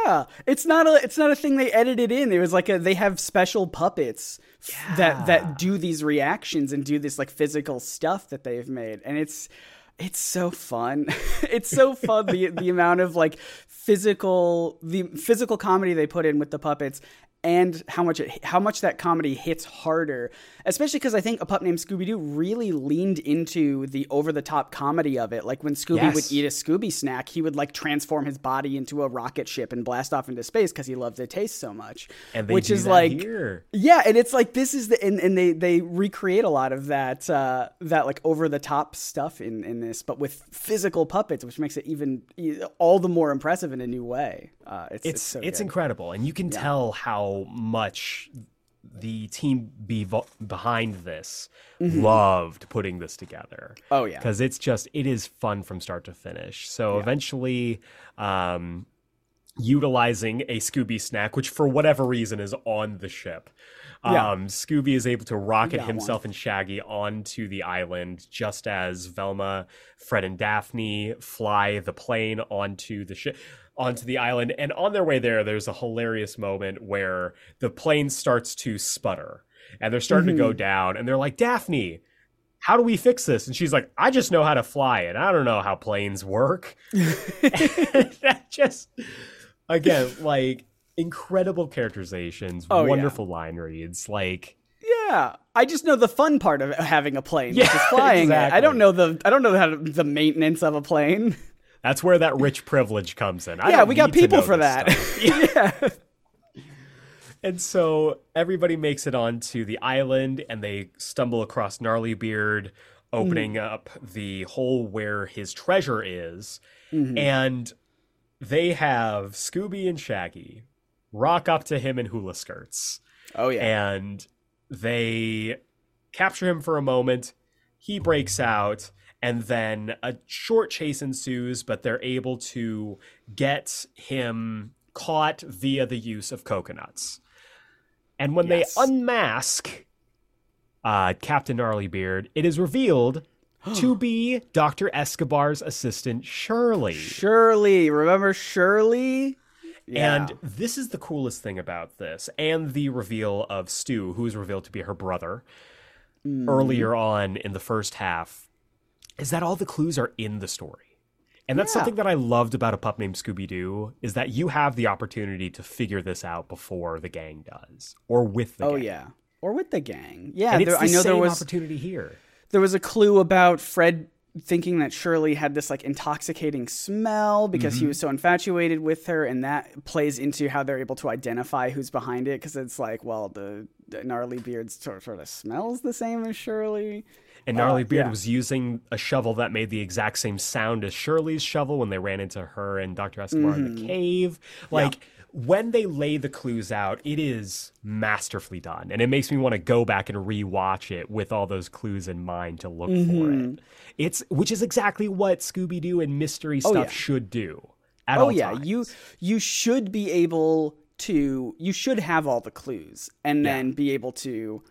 Speaker 3: Yeah, it's not a it's not a thing they edited in. It was like a they have special puppets f- that that do these reactions and do this like physical stuff that they've made, and it's it's so fun. it's so fun the the amount of like physical the physical comedy they put in with the puppets and how much it, how much that comedy hits harder, especially because I think a pup named Scooby Doo really leaned into the over the top comedy of it. Like when Scooby
Speaker 1: Yes.
Speaker 3: would eat a Scooby snack, he would like transform his body into a rocket ship and blast off into space because he loved the taste so much.
Speaker 1: And they
Speaker 3: which
Speaker 1: do
Speaker 3: is
Speaker 1: that
Speaker 3: like
Speaker 1: here.
Speaker 3: yeah, and it's like this is the and, and they they recreate a lot of that uh that like over the top stuff in in this, but with physical puppets, which makes it even all the more impressive in a new way. Uh, it's
Speaker 1: it's
Speaker 3: it's, so
Speaker 1: it's incredible and you can tell how much the team bevo- behind this loved putting this together
Speaker 3: Mm-hmm. Oh, yeah.
Speaker 1: because it's just it is fun from start to finish so eventually um utilizing a scooby snack which for whatever reason is on the ship
Speaker 3: Yeah.
Speaker 1: um, Scooby is able to rocket himself and Shaggy onto the island just as Velma, Fred, and Daphne fly the plane onto the ship onto the island. And on their way there, there's a hilarious moment where the plane starts to sputter and they're starting to go
Speaker 3: Mm-hmm.
Speaker 1: down. And they're like, Daphne, how do we fix this? And she's like, I just know how to fly it. I don't know how planes work. that just again, like incredible characterizations,
Speaker 3: Oh, yeah.
Speaker 1: wonderful line reads. Like
Speaker 3: Yeah, I just know the fun part of having a plane,
Speaker 1: Yeah,
Speaker 3: flying it. I don't know the I don't know how to, the maintenance of a plane.
Speaker 1: that's where that rich privilege comes in. I
Speaker 3: yeah, we got people for that. yeah.
Speaker 1: And so everybody makes it onto the island and they stumble across Gnarly Beard, opening
Speaker 3: Mm-hmm.
Speaker 1: up the hole where his treasure is.
Speaker 3: Mm-hmm.
Speaker 1: And they have Scooby and Shaggy rock up to him in hula skirts.
Speaker 3: Oh yeah.
Speaker 1: And they capture him for a moment. He breaks out. And then a short chase ensues, but they're able to get him caught via the use of coconuts. And when
Speaker 3: Yes.
Speaker 1: they unmask uh, Captain Gnarlybeard, it is revealed to be Dr. Escobar's assistant, Shirley.
Speaker 3: Shirley, remember Shirley? Yeah.
Speaker 1: And this is the coolest thing about this, and the reveal of Stu, who is revealed to be her brother
Speaker 3: Mm.
Speaker 1: earlier on in the first half, is that all the clues are in the story. And that's
Speaker 3: Yeah.
Speaker 1: something that I loved about a pup named Scooby Doo is that you have the opportunity to figure this out before the gang does, or with the
Speaker 3: oh
Speaker 1: gang.
Speaker 3: yeah, or with the gang. Yeah, there,
Speaker 1: the
Speaker 3: I know there was
Speaker 1: opportunity here.
Speaker 3: there was a clue about Fred thinking that Shirley had this like intoxicating smell because
Speaker 1: Mm-hmm.
Speaker 3: he was so infatuated with her, and that plays into how they're able to identify who's behind it. Because it's like, well, the, the gnarly beard sort sort of smells the same as Shirley.
Speaker 1: And Gnarly
Speaker 3: Uh,
Speaker 1: Beard
Speaker 3: yeah.
Speaker 1: was using a shovel that made the exact same sound as Shirley's shovel when they ran into her and Dr. Escobar in
Speaker 3: Mm-hmm.
Speaker 1: the cave. Like, when they lay the clues out, it is masterfully done. And it makes me want to go back and rewatch it with all those clues in mind to look for
Speaker 3: Mm-hmm.
Speaker 1: it. It's which is exactly what Scooby Doo and mystery stuff
Speaker 3: Oh, yeah.
Speaker 1: should do. At
Speaker 3: oh
Speaker 1: all
Speaker 3: yeah,
Speaker 1: times.
Speaker 3: you you should be able to you should have all the clues and
Speaker 1: Yeah.
Speaker 3: then be able to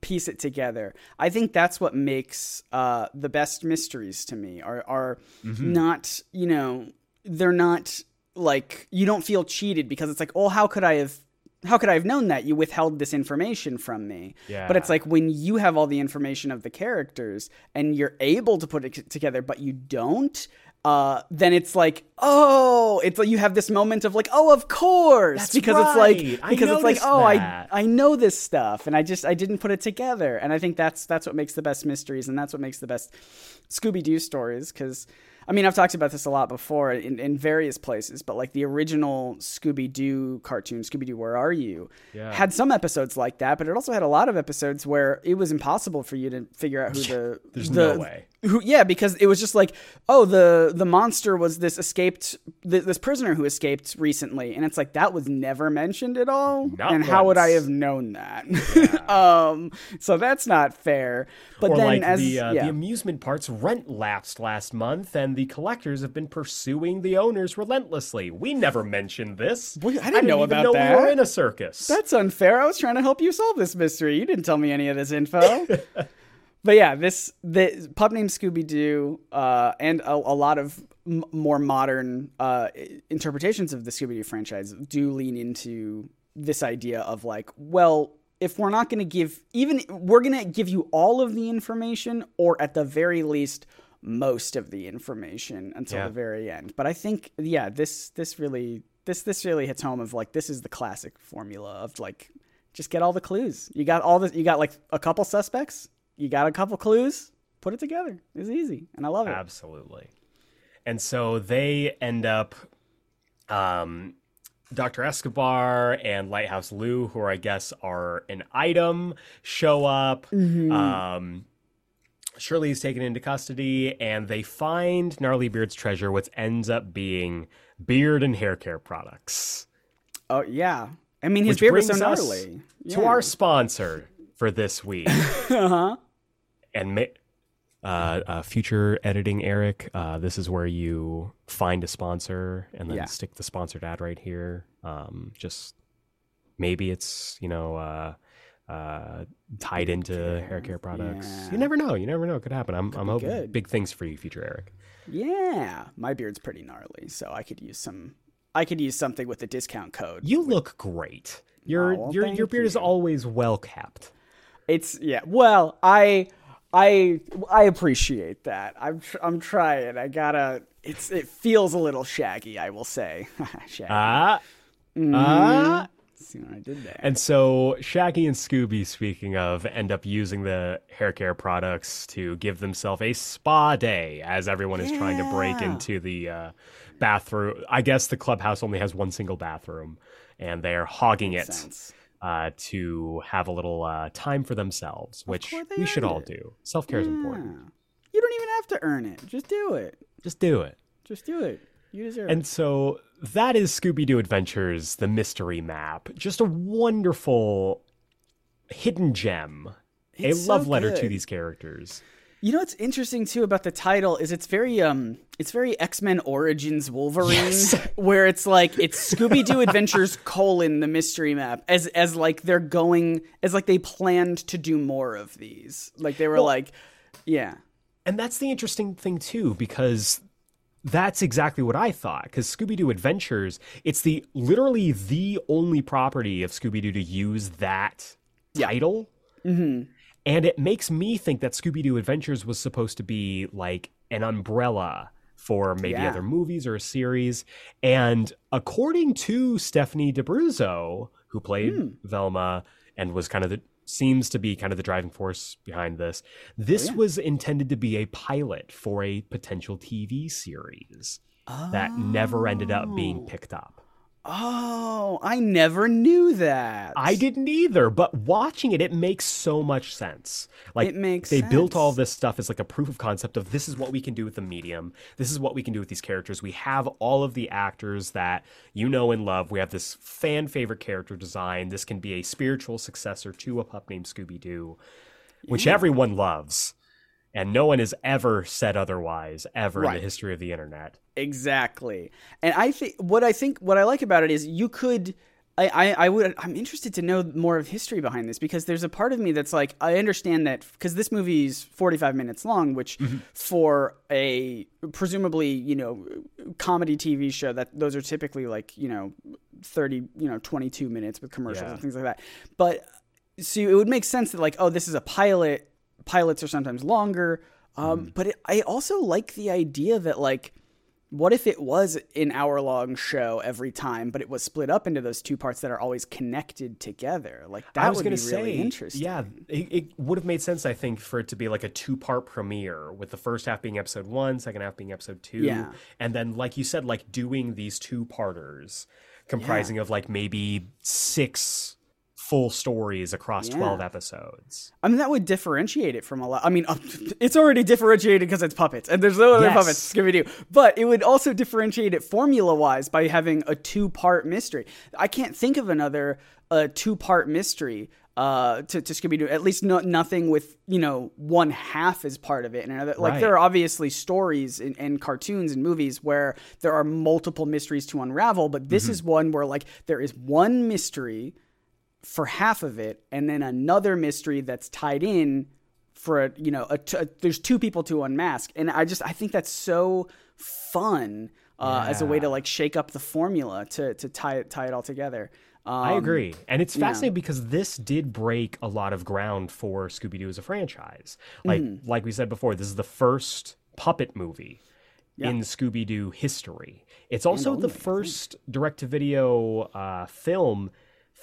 Speaker 3: piece it together. I think that's what makes uh, the best mysteries to me are are
Speaker 1: Mm-hmm.
Speaker 3: not you know they're not like you don't feel cheated because it's like oh how could I have how could I have known that you withheld this information from me? Yeah. But it's like when you have all the information of the characters and you're able to put it together, but you don't. Uh, then it's like, oh, it's like you have this moment of like, oh, of course,
Speaker 1: That's
Speaker 3: because
Speaker 1: right.
Speaker 3: it's like because it's like, oh,
Speaker 1: that.
Speaker 3: I I know this stuff, and I just I didn't put it together, and I think that's that's what makes the best mysteries, and that's what makes the best Scooby Doo stories. Because I mean, I've talked about this a lot before in, in various places, but like the original Scooby Doo cartoon, Scooby Doo, Where Are You,
Speaker 1: Yeah.
Speaker 3: had some episodes like that, but it also had a lot of episodes where it was impossible for you to figure out who the
Speaker 1: There's
Speaker 3: the,
Speaker 1: no way.
Speaker 3: who yeah because it was just like oh the the monster was this escaped th- this prisoner who escaped recently and it's like that was never mentioned at all?
Speaker 1: Not
Speaker 3: and how would i have known that? Um so that's not fair. But
Speaker 1: or
Speaker 3: then
Speaker 1: like
Speaker 3: as
Speaker 1: the uh,
Speaker 3: yeah.
Speaker 1: the amusement park's rent lapsed last month, and the collectors have been pursuing the owners relentlessly. We never mentioned this.
Speaker 3: Well, I didn't know
Speaker 1: even
Speaker 3: about
Speaker 1: know
Speaker 3: that.
Speaker 1: We were in a circus.
Speaker 3: That's unfair. I was trying to help you solve this mystery. You didn't tell me any of this info. but yeah, this the pup named Scooby Doo, uh, and a, a lot of m- more modern uh, interpretations of the Scooby Doo franchise do lean into this idea of like, well, if we're not going to give even we're going to give you all of the information, or at the very least most of the information until
Speaker 1: Yeah.
Speaker 3: the very end. But I think yeah, this this really this this really hits home of like this is the classic formula of like just get all the clues. You got all this you got like a couple suspects, you got a couple clues, put it together. It's easy. And I love it.
Speaker 1: Absolutely. And so they end up, um, Dr. Escobar and Lighthouse Lou, who I guess are an item, show up.
Speaker 3: Mm-hmm.
Speaker 1: Um, Shirley is taken into custody, and they find Gnarly Beard's treasure, which ends up being beard and hair care products.
Speaker 3: Oh yeah. I mean his beard was so
Speaker 1: brings us. To our sponsor for this week.
Speaker 3: uh-huh.
Speaker 1: and ma- uh, uh, future editing, Aeric. Uh, this is where you find a sponsor and then
Speaker 3: Yeah.
Speaker 1: stick the sponsored ad right here. Um, just maybe it's you know uh, uh, tied into hair care products.
Speaker 3: Yeah.
Speaker 1: You never know. You never know. It could happen. I'm, I'm hoping
Speaker 3: good.
Speaker 1: big things for you, future Aeric.
Speaker 3: Yeah. My beard's pretty gnarly, so I could use some I could use something with a discount code.
Speaker 1: You look great. Your
Speaker 3: Oh, well,
Speaker 1: your your beard is always well kept.
Speaker 3: It's yeah. Well, I I I appreciate that. I'm tr- I'm trying. I gotta. It's it feels a little shaggy. I will say. shaggy.
Speaker 1: Ah.
Speaker 3: Mm-hmm.
Speaker 1: Ah.
Speaker 3: See what I did there.
Speaker 1: And so Shaggy and Scooby, speaking of, end up using the hair care products to give themselves a spa day as everyone is trying to break into the uh, bathroom. I guess the clubhouse only has one single bathroom, and they're hogging it
Speaker 3: sense.
Speaker 1: uh, to have a little uh, time for themselves, which we should all
Speaker 3: it.
Speaker 1: do. Self care is important.
Speaker 3: You don't even have to earn it. Just do it.
Speaker 1: Just do it.
Speaker 3: Just do it. You deserve
Speaker 1: And
Speaker 3: it.
Speaker 1: so that is Scooby Doo Adventures, the mystery map. Just a wonderful hidden gem.
Speaker 3: It's
Speaker 1: a
Speaker 3: so
Speaker 1: love letter to these characters.
Speaker 3: You know what's interesting too about the title is it's very um it's very X Men Origins Wolverine,
Speaker 1: Yes.
Speaker 3: where it's like it's Scooby Doo Adventures colon the mystery map as as like they're going as like they planned to do more of these. Like they were
Speaker 1: Well-
Speaker 3: like, yeah,
Speaker 1: And that's the interesting thing too, because that's exactly what I thought. Because Scooby Doo Adventures, it's the literally the only property of Scooby Doo to use that title. Mm-hmm. And it makes me think that Scooby Doo Adventures was supposed to be like an umbrella for maybe
Speaker 3: Yeah.
Speaker 1: other movies or a series. And according to Stephanie D'Abruzzo, who played
Speaker 3: Hmm.
Speaker 1: Velma and was kind of the seems to be kind of the driving force behind this. This
Speaker 3: Oh,
Speaker 1: was intended to be a pilot for a potential TV series that never ended up being oh. picked up.
Speaker 3: Oh, I never knew that.
Speaker 1: I didn't either, but watching it, it makes so much sense. Like
Speaker 3: It makes
Speaker 1: they built all this stuff as like a proof of concept of this is what we can do with the medium. This is what we can do with these characters. We have all of the actors that you know and love. We have this fan favorite character design. This can be a spiritual successor to a pup named Scooby Doo, which everyone loves. And no one has ever said otherwise, ever in the history of the internet.
Speaker 3: Exactly. And I think what I think what I like about it is you could I, I, I would I'm interested to know more of history behind this because there's a part of me that's like I understand that because this movie's 45 minutes long which mm-hmm. for a presumably you know comedy TV show that those are typically like you know 30 you know 22 minutes with commercials
Speaker 1: Yeah.
Speaker 3: and things like that but so it would make sense that like oh this is a pilot pilots are sometimes longer. Um, but it, i also like the idea that like what if it was an hour long show every time but it was split up into those two parts that are always connected together? Like that
Speaker 1: I was
Speaker 3: would really
Speaker 1: say,
Speaker 3: interesting.
Speaker 1: Yeah, it, it would have made sense, I think, for it to be like a two-part premiere, with the first half being episode one, second half being episode two,
Speaker 3: Yeah.
Speaker 1: and then, like you said, like doing these two-parters, comprising of like maybe six full stories across
Speaker 3: Yeah.
Speaker 1: twelve episodes.
Speaker 3: I mean, that would differentiate it from a lot. I mean, it's already differentiated because it's puppets, and there's no other
Speaker 1: Yes.
Speaker 3: puppets Scooby Doo. But it would also differentiate it formula wise by having a two part mystery. I can't think of another uh, two part mystery uh, to, to Scooby Doo. At least no, nothing with you know one half is part of it, and another like
Speaker 1: Right.
Speaker 3: there are obviously stories and, and cartoons and movies where there are multiple mysteries to unravel, but this is one where like there is one mystery for half of it and then another mystery that's tied in for a, you know a t- a- there's two people to unmask and i just i think that's so fun uh, as a way to like shake up the formula to to tie it tie it all together um,
Speaker 1: I agree. And it's fascinating because this did break a lot of ground for Scooby Doo as a franchise. Like
Speaker 3: Mm-hmm.
Speaker 1: like we said before, this is the first puppet movie in Scooby Doo history. It's also the first direct to video uh, film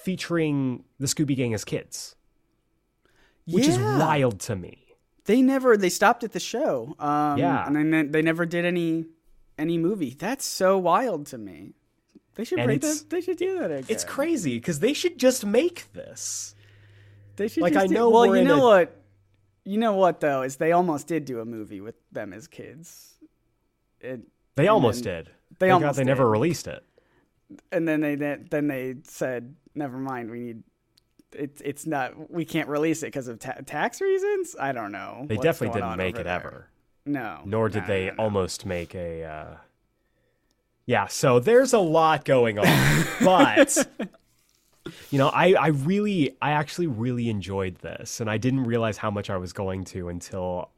Speaker 1: featuring the Scooby Gang as kids, which is wild to me.
Speaker 3: they never they stopped at the show um
Speaker 1: Yeah.
Speaker 3: and then they never did any any movie that's so wild to me they should break that they should do that again.
Speaker 1: It's crazy because they should just make this.
Speaker 3: They should
Speaker 1: Like,
Speaker 3: just
Speaker 1: I
Speaker 3: do-
Speaker 1: know
Speaker 3: Well, you know
Speaker 1: a-
Speaker 3: what? You know what though is they almost did do a movie with them as kids. It,
Speaker 1: They almost did.
Speaker 3: they
Speaker 1: Thank God
Speaker 3: almost
Speaker 1: they never
Speaker 3: did.
Speaker 1: released it.
Speaker 3: and then they then they said, "Never mind. We need it. It's not. We can't release it because of ta- tax reasons. I don't know.
Speaker 1: They definitely didn't make it
Speaker 3: there.
Speaker 1: ever.
Speaker 3: No.
Speaker 1: nor did
Speaker 3: No,
Speaker 1: they
Speaker 3: no, no.
Speaker 1: almost make a uh... yeah so there's a lot going on but you know I, I really i actually really enjoyed this and i didn't realize how much i was going to until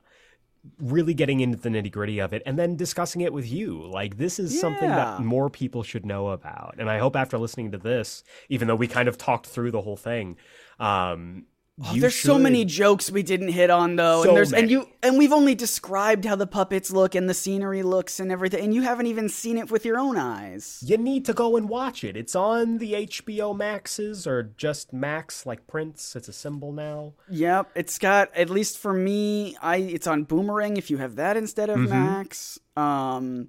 Speaker 1: really getting into the nitty gritty of it and then discussing it with you. Like this is something that more people should know about. And i hope after listening to this even though we kind of talked through the whole thing um
Speaker 3: Oh, there's so many jokes we didn't hit on though,
Speaker 1: So
Speaker 3: and there's and you and we've only described how the puppets look and the scenery looks and everything, and you haven't even seen it with your own eyes.
Speaker 1: You need to go and watch it. It's on the HBO Maxes or just Max, like Prince. It's a symbol now.
Speaker 3: Yep, it's got at least for me, I it's on Boomerang if you have that instead of Max. Um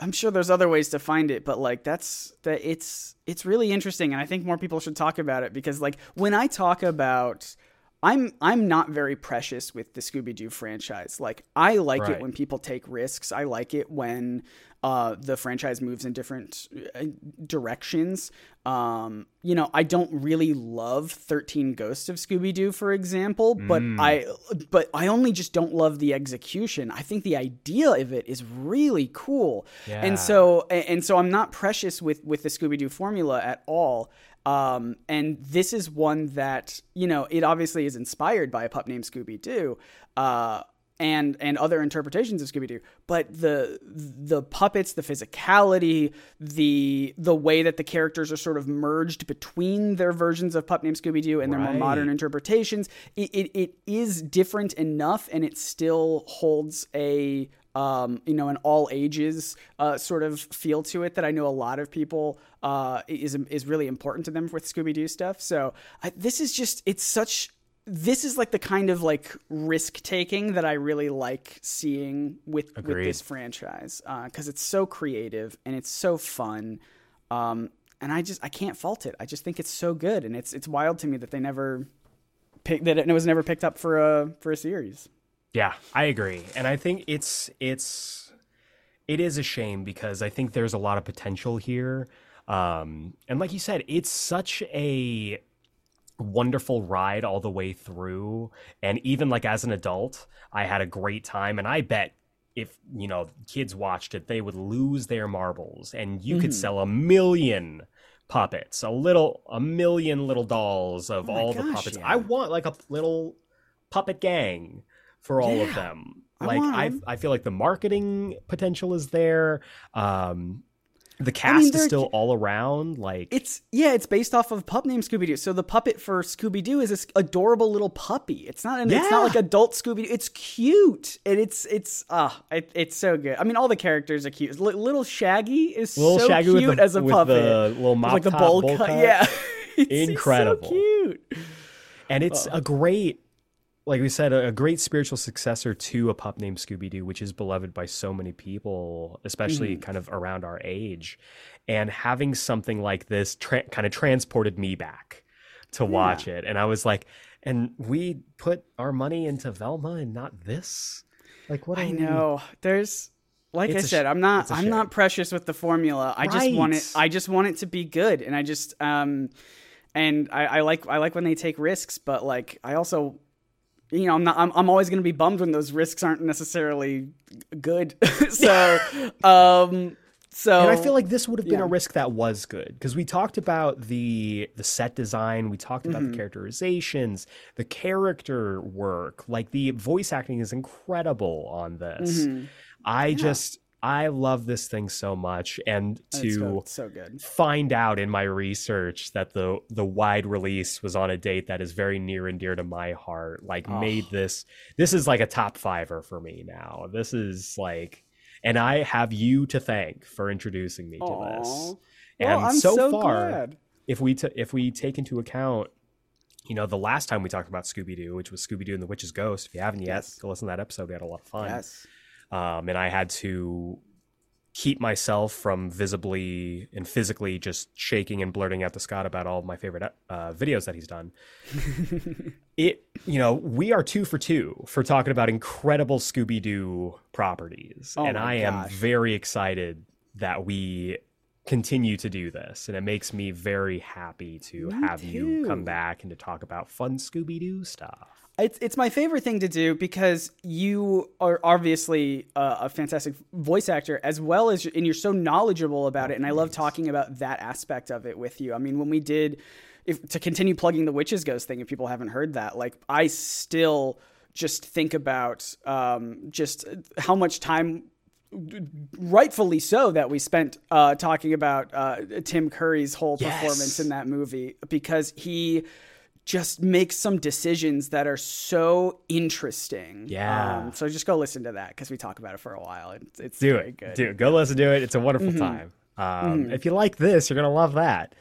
Speaker 3: I'm sure there's other ways to find it, but like that's that it's it's really interesting and I think more people should talk about it because like when I talk about I'm I'm not very precious with the Scooby Doo franchise. Like I like
Speaker 1: Right.
Speaker 3: it when people take risks. I like it when uh, the franchise moves in different uh, directions. Um, you know, I don't really love Thirteen Ghosts of Scooby Doo, for example, but I but I only just don't love the execution. I think the idea of it is really cool,
Speaker 1: Yeah.
Speaker 3: and so and and so I'm not precious with with the Scooby Doo formula at all. Um, and this is one that you know it obviously is inspired by a pup named Scooby Doo, uh, and and other interpretations of Scooby Doo. But the the puppets, the physicality, the the way that the characters are sort of merged between their versions of pup named Scooby Doo and their more modern interpretations, it, it, it is different enough, and it still holds a um, you know, an all ages uh, sort of feel to it that I know a lot of people uh, is is really important to them with Scooby Doo stuff. So I, this is just it's such this is like the kind of like risk taking that I really like seeing with with this franchise because it's so creative and it's so fun. Um, and I just I can't fault it. I just think it's so good, and it's it's wild to me that they never picked that it was never picked up for a for a series.
Speaker 1: Yeah, I agree. And I think it's it's it is a shame because I think there's a lot of potential here. Um and like you said, it's such a wonderful ride all the way through and even like as an adult, I had a great time and I bet if, you know, kids watched it, they would lose their marbles and you could sell a million puppets, a little a million little dolls of
Speaker 3: Oh
Speaker 1: all the puppets.
Speaker 3: yeah.
Speaker 1: I want like a little puppet gang for all of
Speaker 3: Yeah,
Speaker 1: them.
Speaker 3: I
Speaker 1: Like I,
Speaker 3: 'em.
Speaker 1: I feel like the marketing potential is there. Um, the cast is
Speaker 3: they're-
Speaker 1: still all around. Like
Speaker 3: It's yeah, it's based off of pup named Scooby Doo. So the puppet for Scooby Doo is this adorable little puppy. It's not an, it's not like adult Scooby Doo. It's cute and it's it's ah it, it's so good. I mean, all the characters are cute. Li- little Shaggy is
Speaker 1: Little
Speaker 3: so
Speaker 1: Shaggy
Speaker 3: cute
Speaker 1: the-
Speaker 3: as a
Speaker 1: with
Speaker 3: puppet.
Speaker 1: the little
Speaker 3: With,
Speaker 1: mop
Speaker 3: like the bowl
Speaker 1: bowl
Speaker 3: cut.
Speaker 1: cut.
Speaker 3: Yeah, It's- he's so
Speaker 1: Incredible.
Speaker 3: cute.
Speaker 1: and it's a great like we said a, great spiritual successor to a pup named scooby-doo which is beloved by so many people especially
Speaker 3: Mm-hmm.
Speaker 1: kind of around our age and having something like this tra- kind of transported me back to watch it and i was like and we put our money into velma and not this like what
Speaker 3: I
Speaker 1: we-
Speaker 3: know. There's like I
Speaker 1: It's sh-
Speaker 3: said, I'm not I'm not precious with the formula. I just want it I just want it to be good. And I just um and I, I like I like when they take risks, but like I also you know, I'm not I'm, I'm always gonna be bummed when those risks aren't necessarily good. so um so
Speaker 1: And I feel like this would have been
Speaker 3: yeah.
Speaker 1: a risk that was good because we talked about the the set design, we talked about
Speaker 3: Mm-hmm.
Speaker 1: the characterizations, the character work, like the voice acting is incredible on this.
Speaker 3: Mm-hmm.
Speaker 1: I just I love this thing so much and to
Speaker 3: so, so good.
Speaker 1: find out in my research that the the wide release was on a date that is very near and dear to my heart like ah. made this this is like a top fiver for me now this is like and i have you to thank for introducing me to this and
Speaker 3: Well, I'm
Speaker 1: so,
Speaker 3: so
Speaker 1: far
Speaker 3: glad.
Speaker 1: if we t- if we take into account you know the last time we talked about scooby-doo which was scooby-doo and the witch's ghost if you haven't yet
Speaker 3: Yes.
Speaker 1: go listen to that episode we had a lot of fun
Speaker 3: Yes.
Speaker 1: Um, and I had to keep myself from visibly and physically just shaking and blurting out to Scott about all of my favorite uh, videos that he's done. it, you know, we are two for two for talking about incredible Scooby Doo properties,
Speaker 3: Oh
Speaker 1: and I am very excited that we continue to do this. And it makes me very happy to
Speaker 3: Me
Speaker 1: have you come back and to talk about fun scooby-doo stuff
Speaker 3: It's it's my favorite thing to do because you are obviously a, a fantastic voice actor as well as and you're so knowledgeable about it and I love talking about that aspect of it with you. I mean, when we did if to continue plugging the witches ghost thing if people haven't heard that, like I still just think about um, just how much time rightfully so that we spent uh, talking about uh, Tim Curry's whole performance in that movie because he just makes some decisions that are so interesting.
Speaker 1: Yeah.
Speaker 3: Um, so just go listen to that because we talk about it for a while. It's, it's
Speaker 1: do
Speaker 3: very
Speaker 1: it.
Speaker 3: good. Mm-hmm.
Speaker 1: Do it. Go listen to it. It's a wonderful time. Um, If you like this, you're gonna love that.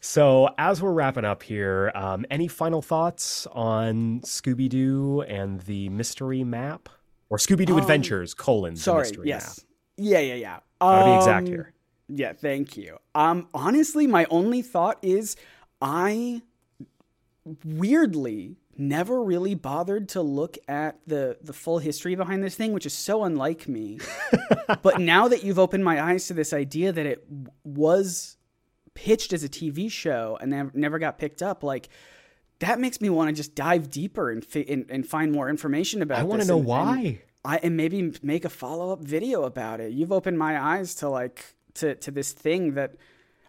Speaker 1: So as we're wrapping up here, um, any final thoughts on Scooby Doo and the mystery map, or Scooby Doo Adventures: colon the
Speaker 3: Um, Sorry.
Speaker 1: mystery
Speaker 3: Yes.
Speaker 1: map?
Speaker 3: Yeah. Yeah. Yeah.
Speaker 1: Gotta be exact
Speaker 3: Um,
Speaker 1: here.
Speaker 3: Yeah, thank you. Um, honestly, my only thought is I weirdly never really bothered to look at the the full history behind this thing, which is so unlike me. but now that you've opened my eyes to this idea that it was pitched as a TV show and never, got picked up, like that makes me want to just dive deeper and, fi- and and find more information about. This.
Speaker 1: I want to know
Speaker 3: and-
Speaker 1: why.
Speaker 3: and I and maybe make a follow up video about it. You've opened my eyes to like to to this thing that.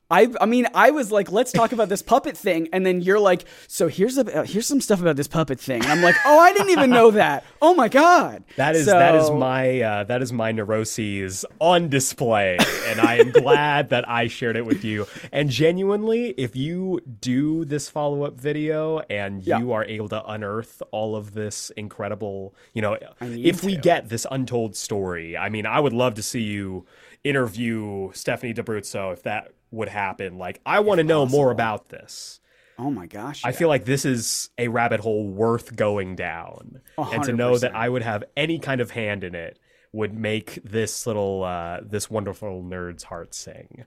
Speaker 3: I, I mean I was like let's talk about this puppet thing. And then you're like so here's a, here's some stuff about this puppet thing. And I'm like oh I didn't even know that. Oh my god.
Speaker 1: That is that is my uh, that is my neuroses on display, and I am glad that I shared it with you. And genuinely, if you do this follow up video and
Speaker 3: Yeah.
Speaker 1: you are able to unearth all of this incredible, you know, if we get this untold story, I mean, I would love to see you interview Stephanie D'Abruzzo if that would happen. Like, I want to know more about this.
Speaker 3: oh my gosh
Speaker 1: I feel like this is a rabbit hole worth going down. And to know that I would have any kind of hand in it would make this little uh this wonderful nerd's heart sing.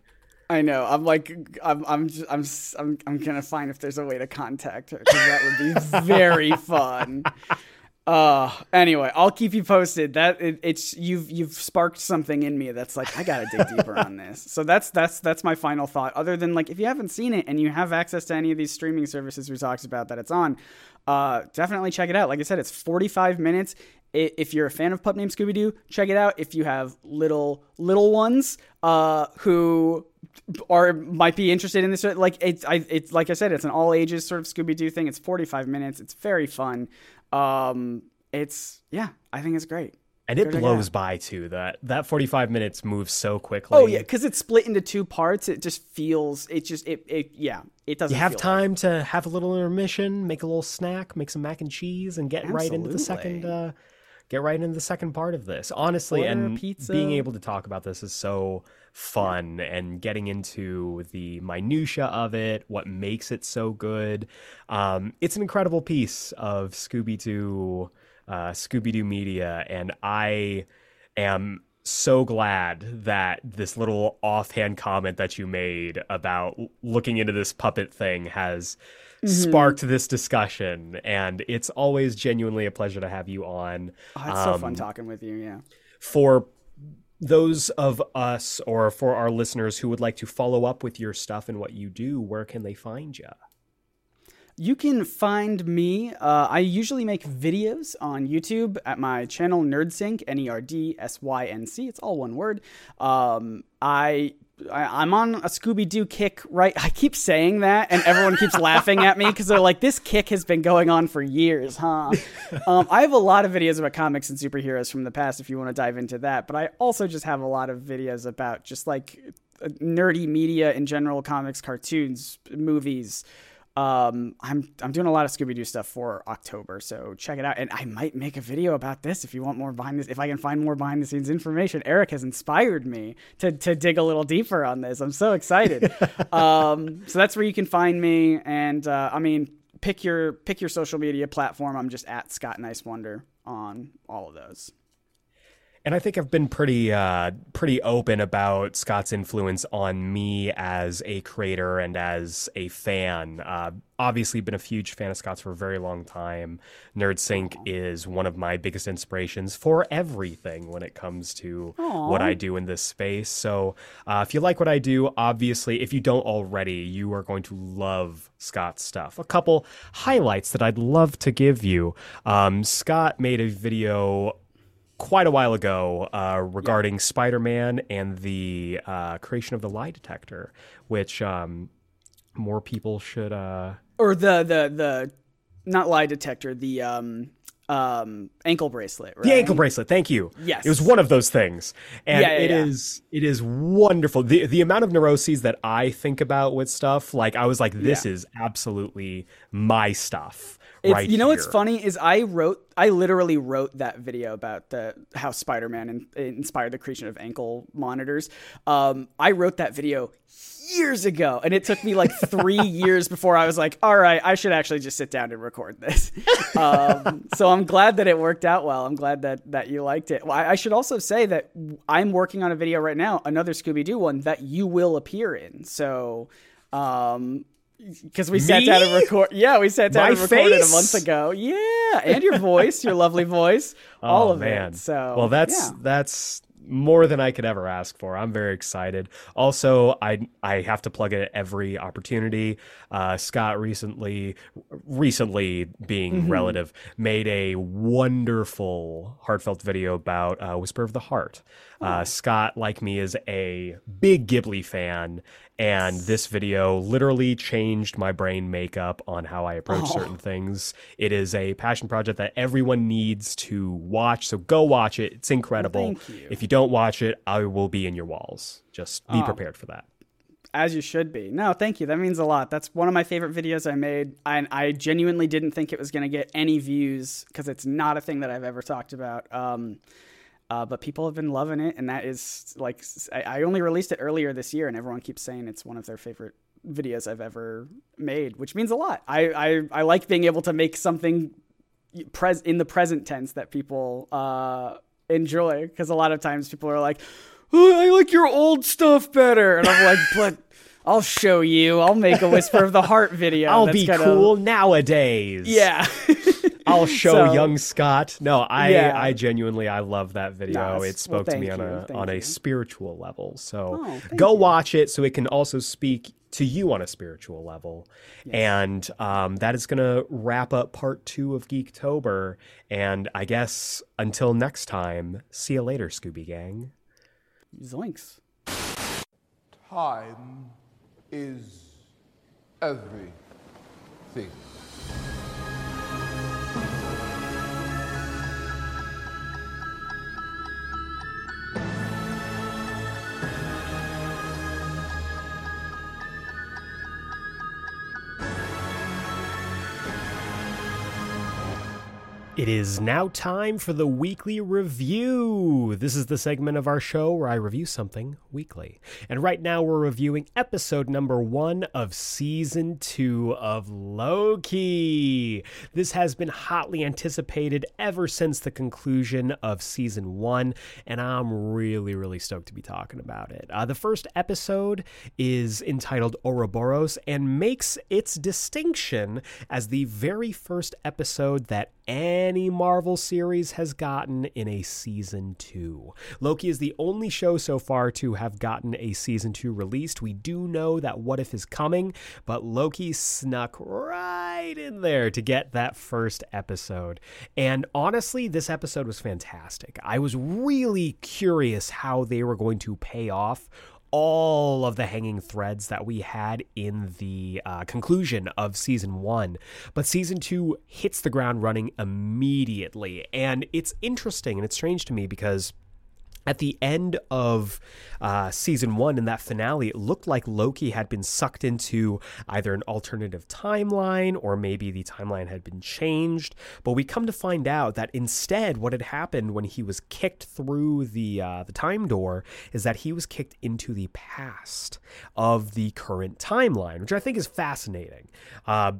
Speaker 3: I know. I'm like, I'm, I'm, just, I'm, I'm, I'm gonna find if there's a way to contact her because that would be very fun. Uh, anyway, I'll keep you posted. That it, it's you've you've sparked something in me that's like I gotta dig deeper on this. So that's that's that's my final thought. Other than like, if you haven't seen it and you have access to any of these streaming services we talked about that it's on, uh, definitely check it out. Like I said, it's 45 minutes. If you're a fan of Pup Named Scooby Doo, check it out. If you have little little ones uh, who are might be interested in this, like it's I, it's like I said, it's an all ages sort of Scooby Doo thing. It's 45 minutes. It's very fun. Um, it's yeah, I think it's great.
Speaker 1: And it
Speaker 3: it
Speaker 1: blows
Speaker 3: out.
Speaker 1: by too. That that 45 minutes moves so quickly.
Speaker 3: Oh yeah, because it's split into two parts. It just feels. It just it it yeah. It doesn't.
Speaker 1: You have time to have a little intermission, make a little snack, make some mac and cheese, and get right into the second. Uh, get right into the second part of this. Honestly,
Speaker 3: Order
Speaker 1: and
Speaker 3: pizza.
Speaker 1: being able to talk about this is so fun, and getting into the minutia of it, what makes it so good. Um, it's an incredible piece of Scooby Doo, uh, Scooby Doo media, and I am so glad that this little offhand comment that you made about looking into this puppet thing has
Speaker 3: Mm-hmm.
Speaker 1: sparked this discussion and it's always genuinely a pleasure to have you on
Speaker 3: Oh, it's so
Speaker 1: Um,
Speaker 3: fun talking with you. Yeah.
Speaker 1: for those of us or for our listeners who would like to follow up with your stuff and what you do where can they find you
Speaker 3: You can find me. Uh, I usually make videos on YouTube at my channel NerdSync, N E R D S Y N C. It's all one word. Um, I. I, I'm on a Scooby Doo kick, right? I keep saying that, and everyone keeps laughing at me because they're like, "This kick has been going on for years, huh?" um, I have a lot of videos about comics and superheroes from the past. If you want to dive into that, but I also just have a lot of videos about just like nerdy media in general, comics, cartoons, movies. Um, I'm I'm doing a lot of Scooby Doo stuff for October, so check it out. And I might make a video about this if you want more behind this. If I can find more behind the scenes information, Aeric has inspired me to to dig a little deeper on this. I'm so excited. um, so that's where you can find me. And uh, I mean, pick your pick your social media platform. I'm just at Scott Niswander on all of those.
Speaker 1: And I think I've been pretty uh, pretty open about Scott's influence on me as a creator and as a fan. Uh, obviously, been a huge fan of Scott's for a very long time. NerdSync is one of my biggest inspirations for everything when it comes to what I do in this space. So, uh, if you like what I do, obviously, if you don't already, you are going to love Scott's stuff. A couple highlights that I'd love to give you. Um, Scott made a video quite a while ago uh, regarding Spider-Man and the uh, creation of the lie detector, which um, more people should. Uh...
Speaker 3: Or the the the not lie detector, the um um ankle bracelet. Right?
Speaker 1: The ankle bracelet. Thank you.
Speaker 3: Yes.
Speaker 1: it was one of those things, and
Speaker 3: Yeah, yeah,
Speaker 1: it
Speaker 3: yeah.
Speaker 1: is it is wonderful. the The amount of neuroses that I think about with stuff, like I was like, this
Speaker 3: Yeah.
Speaker 1: is absolutely my stuff. Right
Speaker 3: you know what's funny is I wrote I literally wrote that video about the how Spider-Man in, inspired the creation of ankle monitors. Um, I wrote that video years ago, and it took me like three years before I was like, all right, I should actually just sit down and record this. Um, so I'm glad that it worked out well. I'm glad that that you liked it. Well, I, I should also say that I'm working on a video right now, another Scooby Doo one that you will appear in. So. Um, because we sat down and
Speaker 1: Me?
Speaker 3: record. Yeah, we sat down
Speaker 1: My
Speaker 3: and recorded
Speaker 1: face?
Speaker 3: a month ago. Yeah, and your voice, your lovely voice, all
Speaker 1: oh
Speaker 3: of
Speaker 1: man.
Speaker 3: it. So
Speaker 1: well, that's
Speaker 3: yeah.
Speaker 1: that's more than I could ever ask for. I'm very excited. Also, I I have to plug it at every opportunity. Uh, Scott recently, recently being
Speaker 3: Mm-hmm.
Speaker 1: relative, made a wonderful heartfelt video about uh, Whisper of the Heart.
Speaker 3: Oh.
Speaker 1: Uh, Scott, like me, is a big Ghibli fan, and this video literally changed my brain makeup on how I approach
Speaker 3: Oh.
Speaker 1: certain things. It is a passion project that everyone needs to watch, so go watch it. It's incredible.
Speaker 3: thank you.
Speaker 1: If you don't watch it, I will be in your walls. Just
Speaker 3: Oh.
Speaker 1: be prepared for that.
Speaker 3: As you should be. No, thank you. That means a lot. That's one of my favorite videos I made. I, I genuinely didn't think it was going to get any views because it's not a thing that I've ever talked about. Um, uh, but people have been loving it, and that is like I, I only released it earlier this year, and everyone keeps saying it's one of their favorite videos I've ever made, which means a lot. I I, I like being able to make something pres in the present tense that people uh, enjoy because a lot of times people are like, oh, I like your old stuff better, and I'm like, but I'll show you. I'll make a Whisper of the Heart video.
Speaker 1: I'll
Speaker 3: that's
Speaker 1: be
Speaker 3: gonna-
Speaker 1: cool nowadays.
Speaker 3: Yeah.
Speaker 1: I'll show
Speaker 3: So-
Speaker 1: young Scott. No, I
Speaker 3: Yeah.
Speaker 1: I genuinely I love that video.
Speaker 3: Nice.
Speaker 1: it
Speaker 3: Well,
Speaker 1: spoke to me
Speaker 3: thank
Speaker 1: on
Speaker 3: you.
Speaker 1: a
Speaker 3: Thank
Speaker 1: on a
Speaker 3: you.
Speaker 1: spiritual level. So
Speaker 3: Oh,
Speaker 1: go
Speaker 3: you.
Speaker 1: watch it so it can also speak to you on a spiritual level. And um, that is going to wrap up part two of Geektober. And I guess until next time, see you later, Scooby Gang.
Speaker 3: Zoinks.
Speaker 4: Time is everything.
Speaker 1: It is now time for the weekly review. This is the segment of our show where I review something weekly. And right now we're reviewing episode number one of season two of Loki. This has been hotly anticipated ever since the conclusion of season one, and I'm really, really stoked to be talking about it. Uh, the first episode is entitled Ouroboros and makes its distinction as the very first episode that any Marvel series has gotten in a season two. Loki is the only show so far to have gotten a season two released. We do know that What If is coming, but Loki snuck right in there to get that first episode. And honestly, this episode was fantastic. I was really curious how they were going to pay off all of the hanging threads that we had in the uh, conclusion of season one. But season two hits the ground running immediately. And it's interesting and it's strange to me because. At the end of uh, season one, in that finale, it looked like Loki had been sucked into either an alternative timeline or maybe the timeline had been changed. But we come to find out that instead, what had happened when he was kicked through the uh, the time door is that he was kicked into the past of the current timeline, which I think is fascinating. Uh,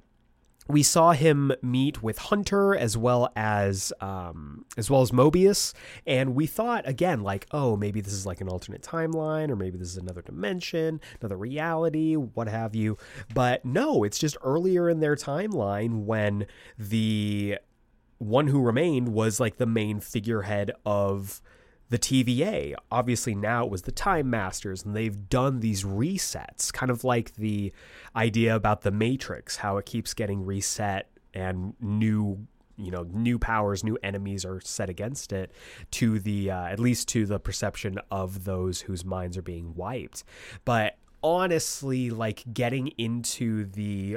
Speaker 1: we saw him meet with Hunter as well as um, as well as Mobius, and we thought again like, oh, maybe this is like an alternate timeline, or maybe this is another dimension, another reality, what have you. But no, it's just earlier in their timeline when the one who remained was like the main figurehead of the TVA. Obviously, now it was the Time Masters, and they've done these resets, kind of like the idea about the Matrix, how it keeps getting reset and new. You know, new powers, new enemies are set against it, to the uh, at least to the perception of those whose minds are being wiped. But honestly, like getting into the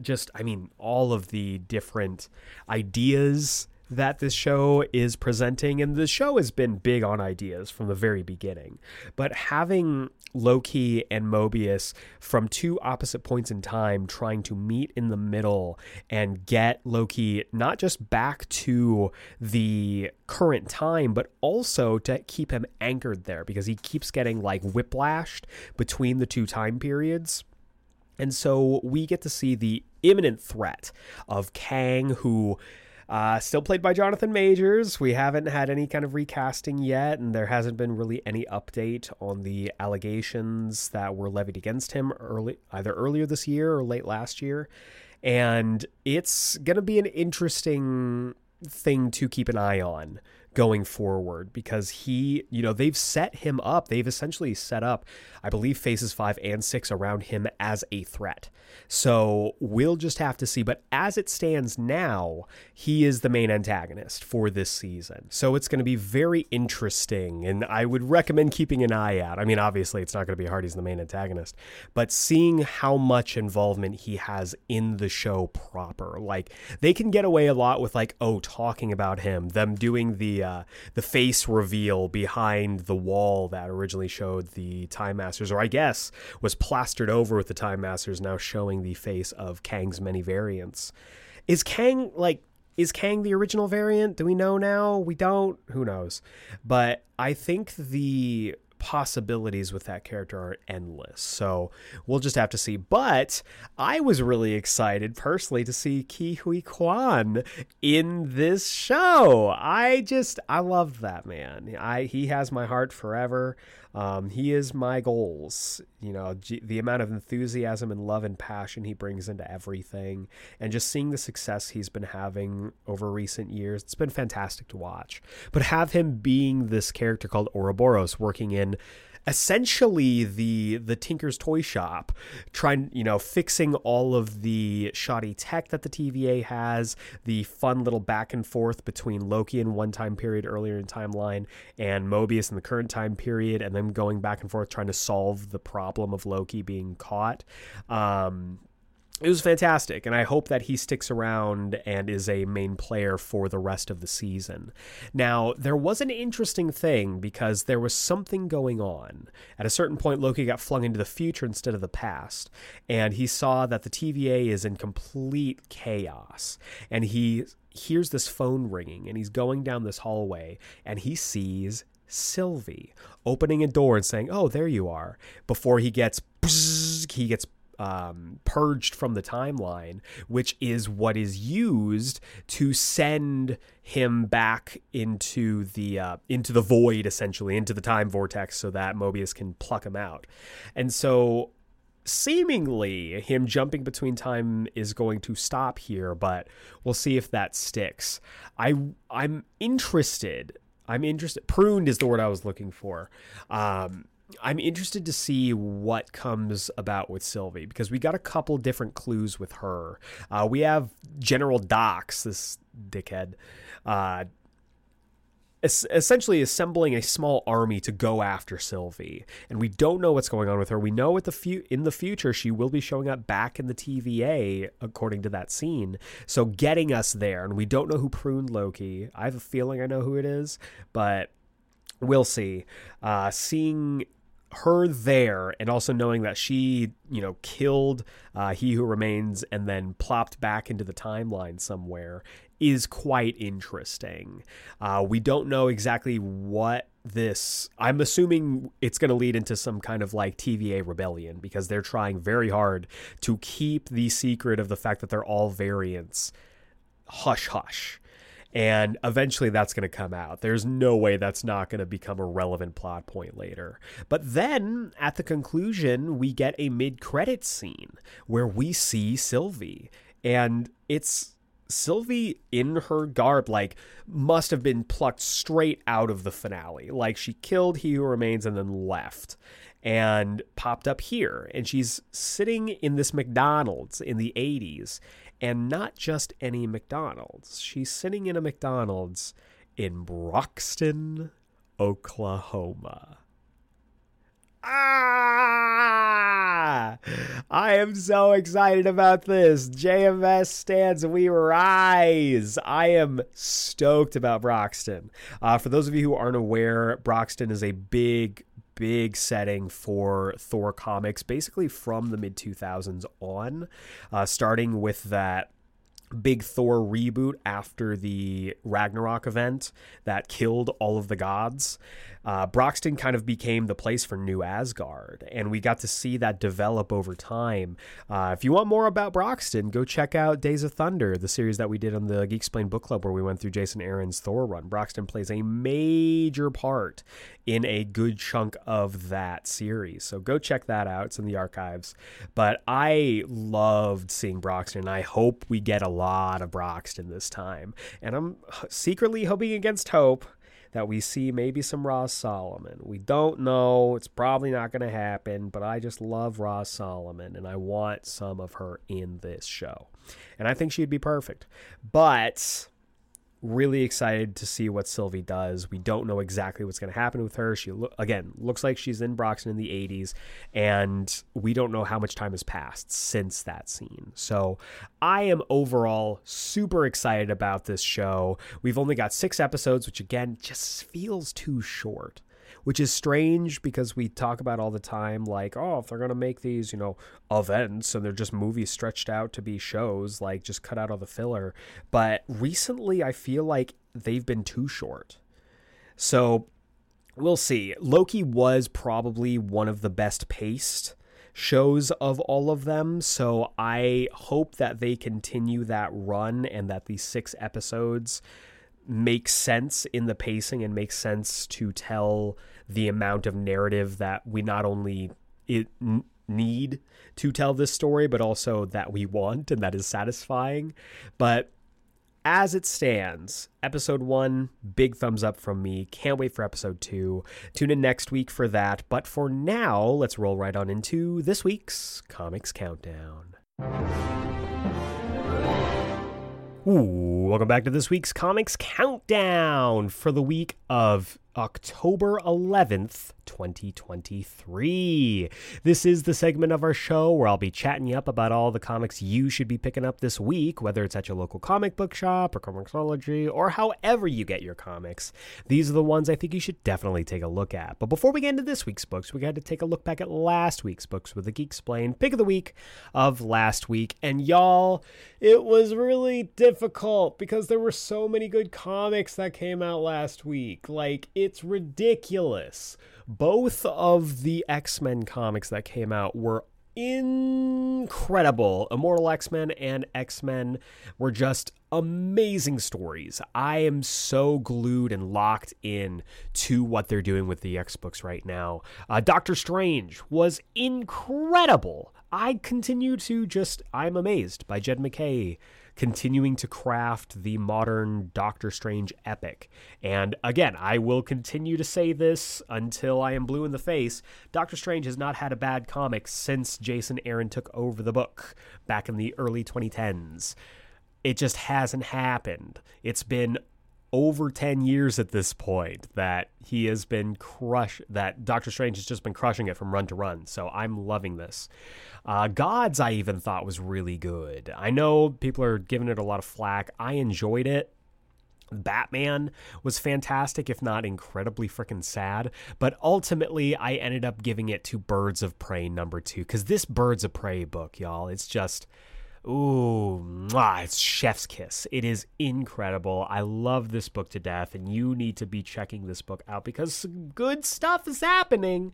Speaker 1: just, I mean, all of the different ideas that this show is presenting, and the show has been big on ideas from the very beginning. But having Loki and Mobius from two opposite points in time trying to meet in the middle and get Loki not just back to the current time, but also to keep him anchored there because he keeps getting like whiplashed between the two time periods. And so we get to see the imminent threat of Kang, who Uh, still played by Jonathan Majors. We haven't had any kind of recasting yet, and there hasn't been really any update on the allegations that were levied against him early, either earlier this year or late last year. And it's going to be an interesting thing to keep an eye on going forward because he, you know, they've set him up. They've essentially set up, I believe, phases five and six around him as a threat. So we'll just have to see. But as it stands now, he is the main antagonist for this season. So it's going to be very interesting. And I would recommend keeping an eye out. I mean, obviously, it's not going to be hard. He's the main antagonist. But seeing how much involvement he has in the show proper. Like, they can get away a lot with, like, oh, talking about him, them doing the, uh, the face reveal behind the wall that originally showed the Time Masters, or I guess was plastered over with the Time Masters, now showing the face of Kang's many variants. Is Kang like is Kang the original variant? Do we know now? We don't. Who knows? But I think the possibilities with that character are endless. So we'll just have to see. But I was really excited personally to see Ke Huy Quan in this show. I just I love that man. I he has my heart forever. Um, he is my goals. You know, g- the amount of enthusiasm and love and passion he brings into everything, and just seeing the success he's been having over recent years, it's been fantastic to watch. But have him being this character called Ouroboros, working in essentially the the Tinker's toy shop, trying you know fixing all of the shoddy tech that the TVA has, the fun little back and forth between Loki in one time period earlier in timeline and Mobius in the current time period, and then going back and forth trying to solve the problem of Loki being caught. Um, it was fantastic, and I hope that he sticks around and is a main player for the rest of the season. Now, there was an interesting thing because there was something going on. At a certain point, Loki got flung into the future instead of the past, and he saw that the TVA is in complete chaos, and he hears this phone ringing, and he's going down this hallway, and he sees Sylvie opening a door and saying, "Oh, there you are." Before he gets he gets um, purged from the timeline, which is what is used to send him back into the uh, into the void, essentially into the time vortex, so that Mobius can pluck him out. And so, seemingly, him jumping between time is going to stop here, but we'll see if that sticks. I I'm interested. I'm interested. Pruned is the word I was looking for. Um, I'm interested to see what comes about with Sylvie because we got a couple different clues with her. Uh, we have General Dox, this dickhead, uh, es- essentially assembling a small army to go after Sylvie, and we don't know what's going on with her. We know at the fu- in the future she will be showing up back in the TVA according to that scene, so getting us there. And we don't know who pruned Loki. I have a feeling I know who it is, but we'll see. Uh, seeing her there and also knowing that she, you know, killed uh, He Who Remains and then plopped back into the timeline somewhere is quite interesting. Uh, we don't know exactly what this. I'm assuming it's going to lead into some kind of like TVA rebellion because they're trying very hard to keep the secret of the fact that they're all variants hush hush and eventually that's going to come out. There's no way that's not going to become a relevant plot point later. But then at the conclusion, we get a mid credit scene where we see Sylvie, and it's Sylvie in her garb, like, must have been plucked straight out of the finale. Like, she killed He Who Remains and then left and popped up here. And she's sitting in this McDonald's in the 80s and not just any McDonald's. She's sitting in a McDonald's in Broxton, Oklahoma. Ah! I am so excited about this. JMS stands, we rise. I am stoked about Broxton. Uh, for those of you who aren't aware, Broxton is a big, big setting for Thor comics, basically from the mid 2000s on, uh, starting with that big Thor reboot after the Ragnarok event that killed all of the gods, uh, Broxton kind of became the place for New Asgard, and we got to see that develop over time. Uh, if you want more about Broxton, go check out Days of Thunder, the series that we did on the Geeksplained book club, where we went through Jason Aaron's Thor run. Broxton plays a major part in a good chunk of that series, so go check that out. It's in the archives. But I loved seeing Broxton. I hope we get a lot of Broxton this time, and I'm secretly hoping against hope that we see maybe some Roz Solomon. We don't know. It's probably not going to happen, but I just love Roz Solomon and I want some of her in this show. And I think she'd be perfect. But really excited to see what Sylvie does. We don't know exactly what's going to happen with her. She lo- again looks like she's in Broxton in the 80s and we don't know how much time has passed since that scene. So, I am overall super excited about this show. We've only got 6 episodes, which again just feels too short which is strange because we talk about all the time like oh if they're going to make these you know events and they're just movies stretched out to be shows like just cut out all the filler. But recently i feel like they've been too short. So we'll see. Loki was probably one of the best paced shows of all of them. So i hope that they continue that run and that these six episodes makes sense in the pacing and makes sense to tell the amount of narrative that we not only it need to tell this story but also that we want and that is satisfying but as it stands, episode one, big thumbs up from me. Can't wait for episode two. Tune in next week for that. But for now, let's roll right on into this week's Comics Countdown. Ooh, welcome back to this week's Comics Countdown for the week of October 11th, 2023. This is the segment of our show where I'll be chatting you up about all the comics you should be picking up this week, whether it's at your local comic book shop or Comixology or however you get your comics. These are the ones I think you should definitely take a look at. But before we get into this week's books, we got to take a look back at last week's books with the Geeksplained pick of the week of last week. And y'all, it was really difficult because there were so many good comics that came out last week. Like, it's ridiculous. Both of the X Men comics that came out were incredible. Immortal X Men and X Men were just amazing stories. I am so glued and locked in to what they're doing with the X books right now. Uh, Doctor Strange was incredible. I continue to just, I'm amazed by Jed MacKay continuing to craft the modern Doctor Strange epic. And again, I will continue to say this until I am blue in the face. Doctor Strange has not had a bad comic since Jason Aaron took over the book back in the early 2010s. It just hasn't happened. It's been over 10 years at this point that he has been crush that Doctor Strange has just been crushing it from run to run. So I'm loving this. Uh, Gods I even thought was really good. I know people are giving it a lot of flack. I enjoyed it. Batman was fantastic, if not incredibly freaking sad. But ultimately, I ended up giving it to Birds of Prey number two because this Birds of Prey book, y'all, it's just Ooh, mwah, it's chef's kiss. It is incredible. I love this book to death, and you need to be checking this book out because some good stuff is happening.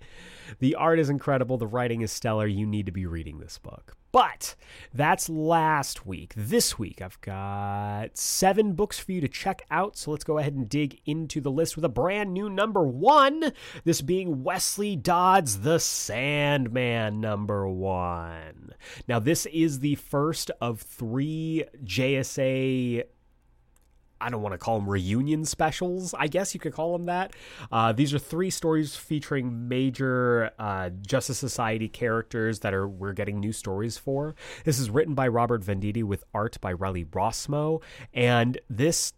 Speaker 1: The art is incredible, the writing is stellar. You need to be reading this book. But that's last week. This week, I've got seven books for you to check out. So let's go ahead and dig into the list with a brand new number one. This being Wesley Dodds The Sandman, number one. Now, this is the first of three JSA I don't want to call them reunion specials. I guess you could call them that. Uh, these are three stories featuring major uh, Justice Society characters that are we're getting new stories for. This is written by Robert Venditti with art by Riley Rossmo, and this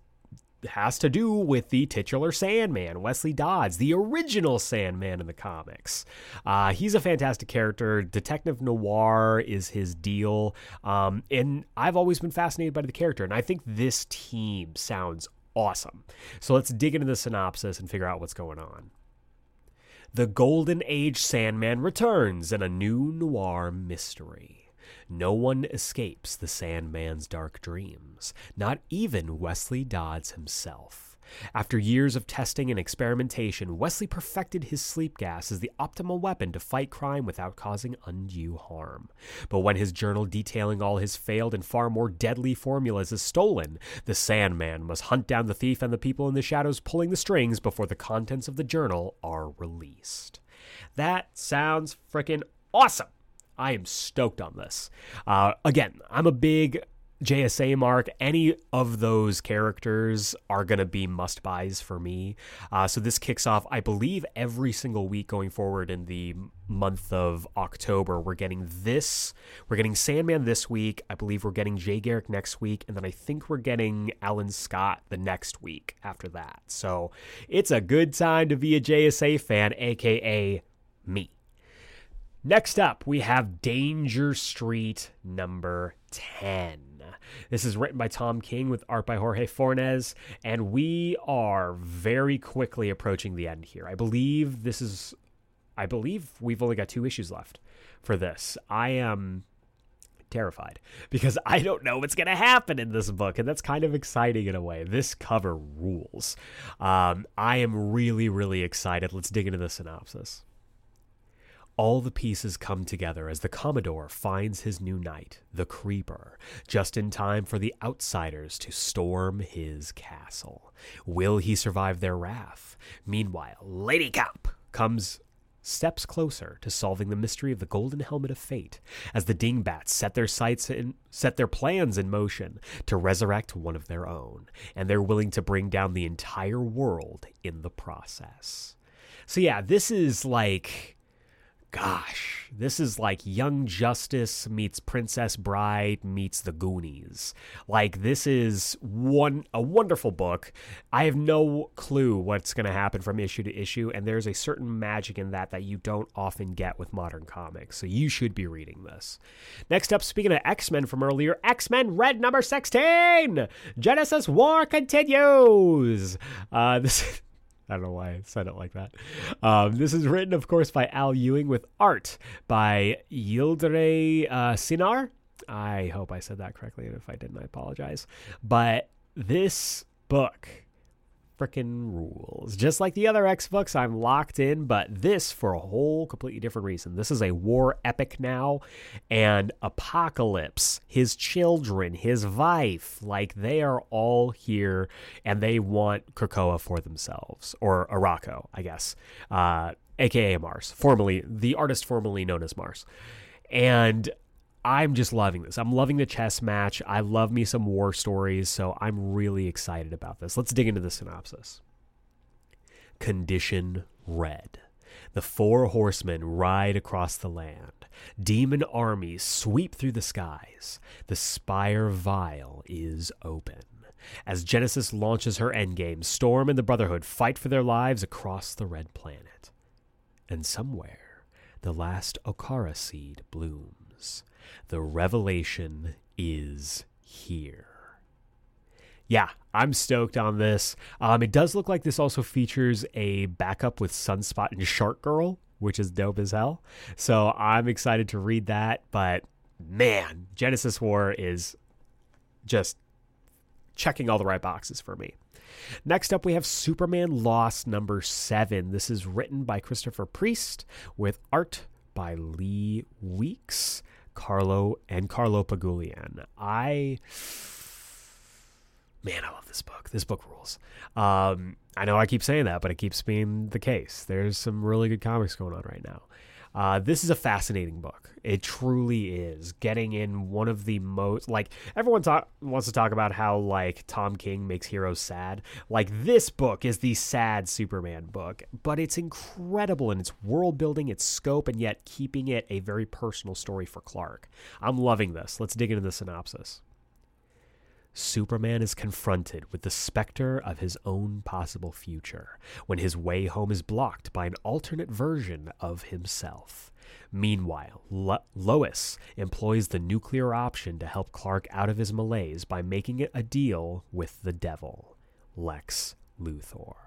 Speaker 1: has to do with the titular Sandman, Wesley Dodds, the original Sandman in the comics. Uh, he's a fantastic character. Detective noir is his deal. Um, and I've always been fascinated by the character. And I think this team sounds awesome. So let's dig into the synopsis and figure out what's going on. The Golden Age Sandman returns in a new noir mystery. No one escapes the Sandman's dark dreams, not even Wesley Dodds himself. After years of testing and experimentation, Wesley perfected his sleep gas as the optimal weapon to fight crime without causing undue harm. But when his journal detailing all his failed and far more deadly formulas is stolen, the Sandman must hunt down the thief and the people in the shadows pulling the strings before the contents of the journal are released. That sounds freaking awesome. I am stoked on this. Uh, again, I'm a big JSA mark. Any of those characters are going to be must buys for me. Uh, so this kicks off, I believe, every single week going forward in the month of October. We're getting this. We're getting Sandman this week. I believe we're getting Jay Garrick next week. And then I think we're getting Alan Scott the next week after that. So it's a good time to be a JSA fan, aka me. Next up, we have Danger Street number 10. This is written by Tom King with art by Jorge Fornes, and we are very quickly approaching the end here. I believe this is, I believe we've only got two issues left for this. I am terrified because I don't know what's going to happen in this book, and that's kind of exciting in a way. This cover rules. Um, I am really, really excited. Let's dig into the synopsis. All the pieces come together as the Commodore finds his new knight, the Creeper, just in time for the outsiders to storm his castle. Will he survive their wrath? Meanwhile, Lady Cop comes steps closer to solving the mystery of the golden helmet of fate as the dingbats set their sights and set their plans in motion to resurrect one of their own and they're willing to bring down the entire world in the process so yeah this is like gosh, this is like Young Justice meets Princess Bride meets The Goonies. Like this is one a wonderful book. I have no clue what's going to happen from issue to issue and there's a certain magic in that that you don't often get with modern comics. So you should be reading this. Next up speaking of X-Men from earlier, X-Men Red number 16. Genesis War continues. Uh this I don't know why I said it like that. Um, this is written, of course, by Al Ewing with art by Yildiray uh, Cinar. I hope I said that correctly, and if I didn't, I apologize. But this book freaking rules. Just like the other X books, I'm locked in, but this for a whole completely different reason. This is a war epic now, and Apocalypse, his children, his wife, like they are all here, and they want Krakoa for themselves, or Arakko, I guess, uh, aka Mars, formerly the artist formerly known as Mars, and I'm just loving this. I'm loving the chess match. I love me some war stories, so I'm really excited about this. Let's dig into the synopsis. Condition Red. The four horsemen ride across the land. Demon armies sweep through the skies. The Spire Vial is open. As Genesis launches her endgame, Storm and the Brotherhood fight for their lives across the Red Planet. And somewhere, the last Okkara seed blooms. The revelation is here. Yeah, I'm stoked on this. Um, it does look like this also features a backup with Sunspot and Shark Girl, which is dope as hell. So I'm excited to read that. But man, Genesis War is just checking all the right boxes for me. Next up, we have Superman Lost number seven. This is written by Christopher Priest with art by Lee Weeks. Carlo and Carlo Pagulayan. I man, I love this book. This book rules. Um, I know I keep saying that, but it keeps being the case. There's some really good comics going on right now. Uh, this is a fascinating book. It truly is. Getting in one of the most like everyone talk, wants to talk about how like Tom King makes heroes sad. Like this book is the sad Superman book, but it's incredible in its world building, its scope, and yet keeping it a very personal story for Clark. I'm loving this. Let's dig into the synopsis. Superman is confronted with the specter of his own possible future when his way home is blocked by an alternate version of himself. Meanwhile, Lo- Lois employs the nuclear option to help Clark out of his malaise by making it a deal with the devil, Lex Luthor.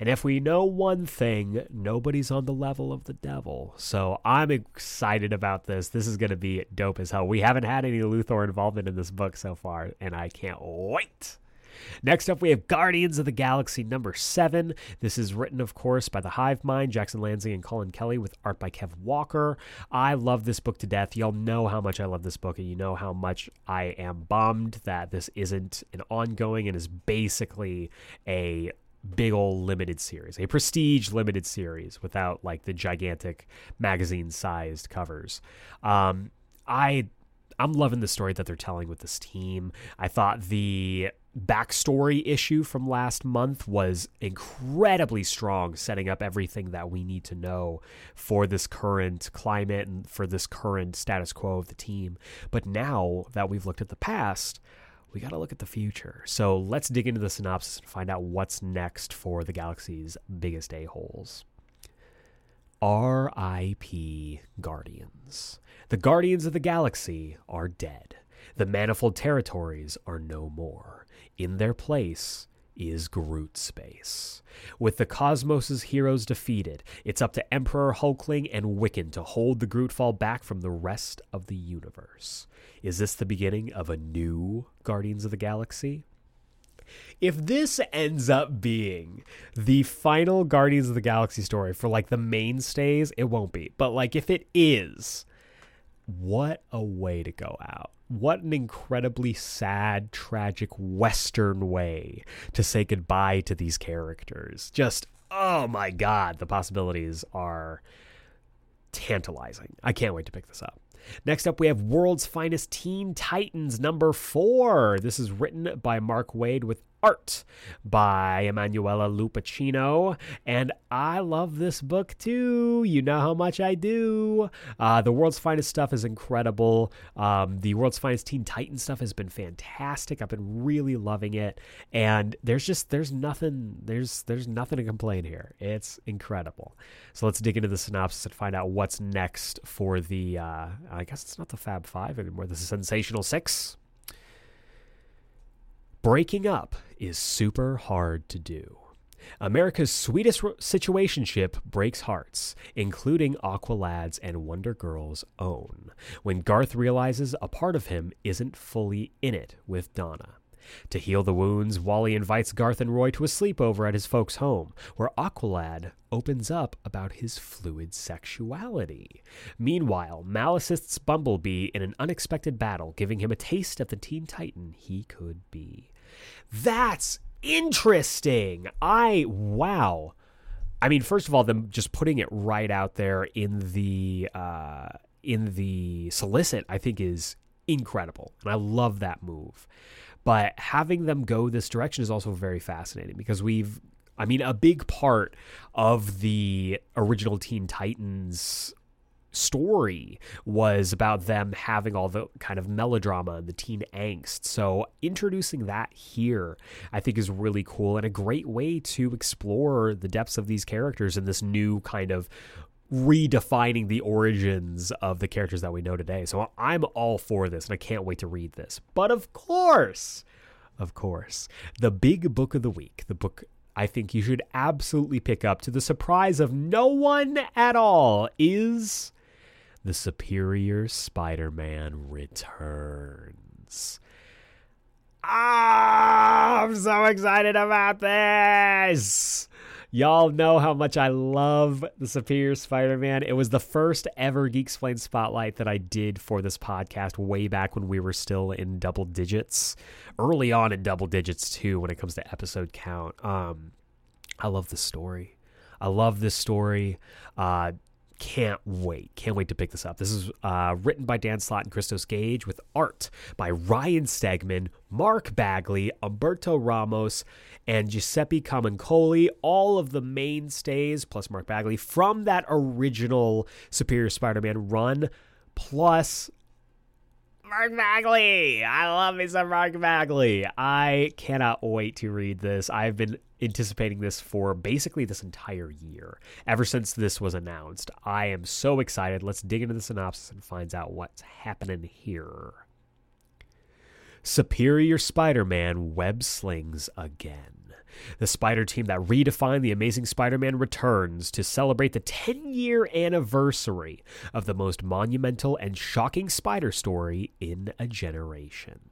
Speaker 1: And if we know one thing, nobody's on the level of the devil. So I'm excited about this. This is going to be dope as hell. We haven't had any Luthor involvement in this book so far, and I can't wait. Next up, we have Guardians of the Galaxy number seven. This is written, of course, by the Hive Mind, Jackson Lanzing, and Colin Kelly, with art by Kev Walker. I love this book to death. Y'all know how much I love this book, and you know how much I am bummed that this isn't an ongoing and is basically a big old limited series, a prestige limited series without like the gigantic magazine sized covers. Um, I I'm loving the story that they're telling with this team. I thought the backstory issue from last month was incredibly strong, setting up everything that we need to know for this current climate and for this current status quo of the team. But now that we've looked at the past, we got to look at the future. So let's dig into the synopsis and find out what's next for the galaxy's biggest a-holes. R.I.P. Guardians. The Guardians of the Galaxy are dead. The manifold territories are no more. In their place is Groot space. With the Cosmos' heroes defeated, it's up to Emperor Hulkling and Wiccan to hold the Grootfall back from the rest of the universe. Is this the beginning of a new Guardians of the Galaxy? if this ends up being the final Guardians of the Galaxy story for like the mainstays, it won't be. But like if it is, what a way to go out. What an incredibly sad, tragic Western way to say goodbye to these characters. Just, oh my God, the possibilities are tantalizing. I can't wait to pick this up. Next up, we have World's Finest Teen Titans number four. This is written by Mark Waid with art by Emanuela Lupacchino. And I love this book too. You know how much I do. Uh, the World's Finest stuff is incredible. Um, the World's Finest Teen Titan stuff has been fantastic. I've been really loving it. And there's just there's nothing there's there's nothing to complain here. It's incredible. So let's dig into the synopsis and find out what's next for the uh, I guess it's not the Fab Five anymore. This is Sensational Six. Breaking up is super hard to do. America's sweetest situationship breaks hearts, including Aqualad's and Wonder Girl's own, when Garth realizes a part of him isn't fully in it with Donna. To heal the wounds, Wally invites Garth and Roy to a sleepover at his folks' home, where Aqualad opens up about his fluid sexuality. Meanwhile, Mal assists Bumblebee in an unexpected battle, giving him a taste of the Teen Titan he could be. That's interesting. I, wow. I mean, first of all, them just putting it right out there in the uh, in the solicit, I think is incredible, and I love that move. But having them go this direction is also very fascinating because we've, I mean, a big part of the original Teen Titans story was about them having all the kind of melodrama and the teen angst. So introducing that here, I think, is really cool and a great way to explore the depths of these characters in this new kind of redefining the origins of the characters that we know today. So I'm all for this and I can't wait to read this. But of course, of course, the big book of the week, the book I think you should absolutely pick up to the surprise of no one at all is The Superior Spider Man Returns. Ah, I'm so excited about this. Y'all know how much I love the Superior Spider-Man. It was the first ever Geeksplained spotlight that I did for this podcast way back when we were still in double digits, early on in double digits too when it comes to episode count. Um, I love this story. I love this story. Uh, can't wait. Can't wait to pick this up. This is uh, written by Dan Slott and Christos Gage with art by Ryan Stegman, Mark Bagley, Humberto Ramos, and Giuseppe Camuncoli. All of the mainstays, plus Mark Bagley, from that original Superior Spider Man run, plus Mark Bagley. I love me some Mark Bagley. I cannot wait to read this. I've been anticipating this for basically this entire year, ever since this was announced. I am so excited. Let's dig into the synopsis and find out what's happening here. Superior Spider Man web slings again. The Spider team that redefined the Amazing Spider Man returns to celebrate the 10 year anniversary of the most monumental and shocking spider story in a generation.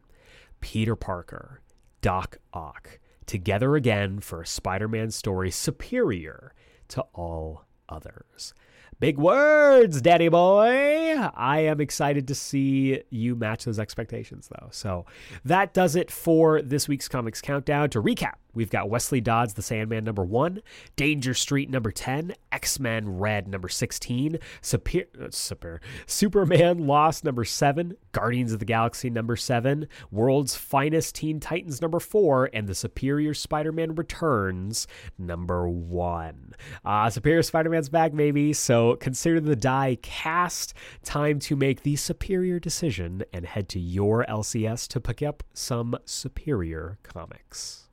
Speaker 1: Peter Parker, Doc Ock, together again for a Spider Man story superior to all others. Big words, daddy boy. I am excited to see you match those expectations, though. So that does it for this week's Comics Countdown. To recap, we've got Wesley Dodds, The Sandman, number one, Danger Street, number 10, X Men Red, number 16, Super, uh, Super, Superman Lost, number seven, Guardians of the Galaxy, number seven, World's Finest Teen Titans, number four, and The Superior Spider Man Returns, number one. Uh, Superior Spider Man's back, maybe. So consider the die cast. Time to make the superior decision and head to your LCS to pick up some superior comics.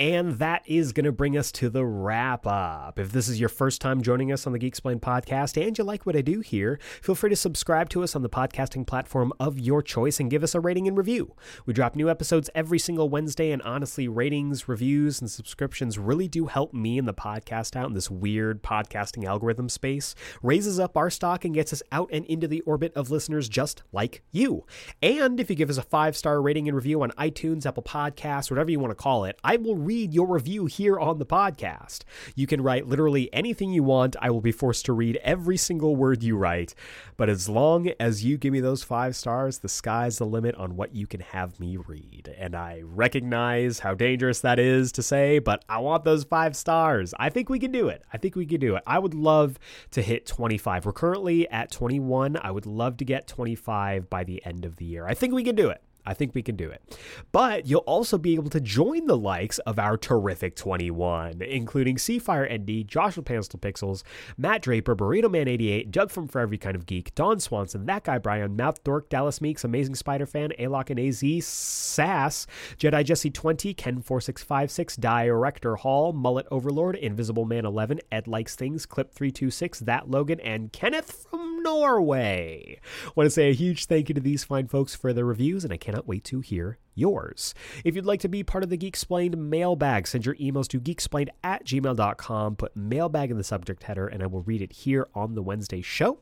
Speaker 1: And that is going to bring us to the wrap up. If this is your first time joining us on the Geeksplained podcast and you like what I do here, feel free to subscribe to us on the podcasting platform of your choice and give us a rating and review. We drop new episodes every single Wednesday, and honestly, ratings, reviews, and subscriptions really do help me and the podcast out in this weird podcasting algorithm space, raises up our stock, and gets us out and into the orbit of listeners just like you. And if you give us a five star rating and review on iTunes, Apple Podcasts, whatever you want to call it, I will read your review here on the podcast. You can write literally anything you want. I will be forced to read every single word you write. But as long as you give me those five stars, the sky's the limit on what you can have me read. And I recognize how dangerous that is to say, but I want those five stars. I think we can do it. I think we can do it. I would love to hit 25. We're currently at 21. I would love to get 25 by the end of the year. I think we can do it. I think we can do it. But you'll also be able to join the likes of our terrific 21, including Seafire ND, Joshua Panstel Pixels, Matt Draper, Burrito Man 88, Doug from For Every Kind of Geek, Don Swanson, That Guy Brian, Mouth Dork, Dallas Meeks, Amazing Spider Fan, Alok and AZ, Sass, Jedi Jesse 20, Ken 4656, Director Hall, Mullet Overlord, Invisible Man 11, Ed Likes Things, Clip 326, That Logan, and Kenneth from Norway. Want to say a huge thank you to these fine folks for their reviews, and I cannot wait to hear yours. If you'd like to be part of the Geeksplained mailbag, send your emails to geeksplained at gmail.com, put mailbag in the subject header, and I will read it here on the Wednesday show.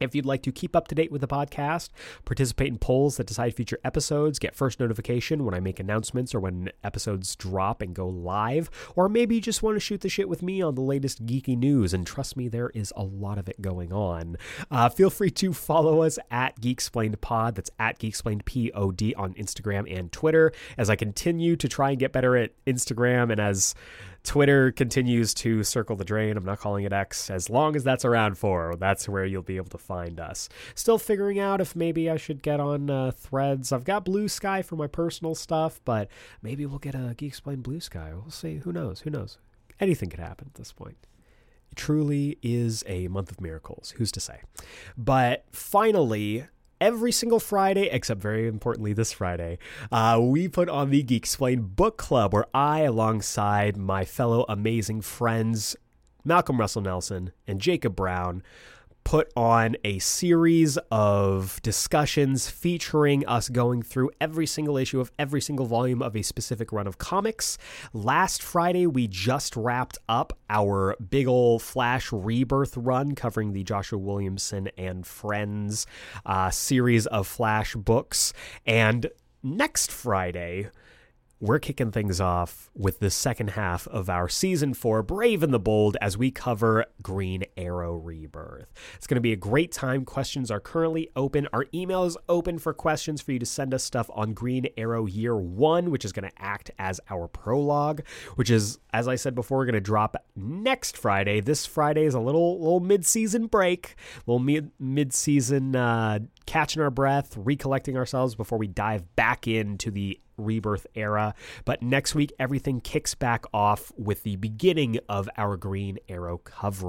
Speaker 1: If you'd like to keep up to date with the podcast, participate in polls that decide future episodes, get first notification when I make announcements or when episodes drop and go live, or maybe you just want to shoot the shit with me on the latest geeky news, and trust me, there is a lot of it going on. Uh, feel free to follow us at Geeksplained Pod. That's at Geeksplained Pod on Instagram and Twitter. As I continue to try and get better at Instagram, and as Twitter continues to circle the drain. I'm not calling it X. As long as that's around for, that's where you'll be able to find us. Still figuring out if maybe I should get on uh, threads. I've got Blue Sky for my personal stuff, but maybe we'll get a Geeksplained Blue Sky. We'll see. Who knows? Who knows? Anything could happen at this point. It truly is a month of miracles. Who's to say? But finally, every single Friday, except very importantly this Friday, uh, we put on the Geeksplained Book Club, where I, alongside my fellow amazing friends, Malcolm Russell Nelson and Jacob Brown, put on a series of discussions featuring us going through every single issue of every single volume of a specific run of comics. Last Friday, we just wrapped up our big ol' Flash Rebirth run covering the Joshua Williamson and Friends uh, series of Flash books. And next Friday, we're kicking things off with the second half of our season four, Brave and the Bold, as we cover Green Arrow Rebirth. It's going to be a great time. Questions are currently open. Our email is open for questions for you to send us stuff on Green Arrow Year One, which is going to act as our prologue, which is, as I said before, going to drop next Friday. This Friday is a little little mid season break, little mid mid season uh, catching our breath, recollecting ourselves before we dive back into the rebirth era. But next week, everything kicks back off with the beginning of our Green Arrow coverage.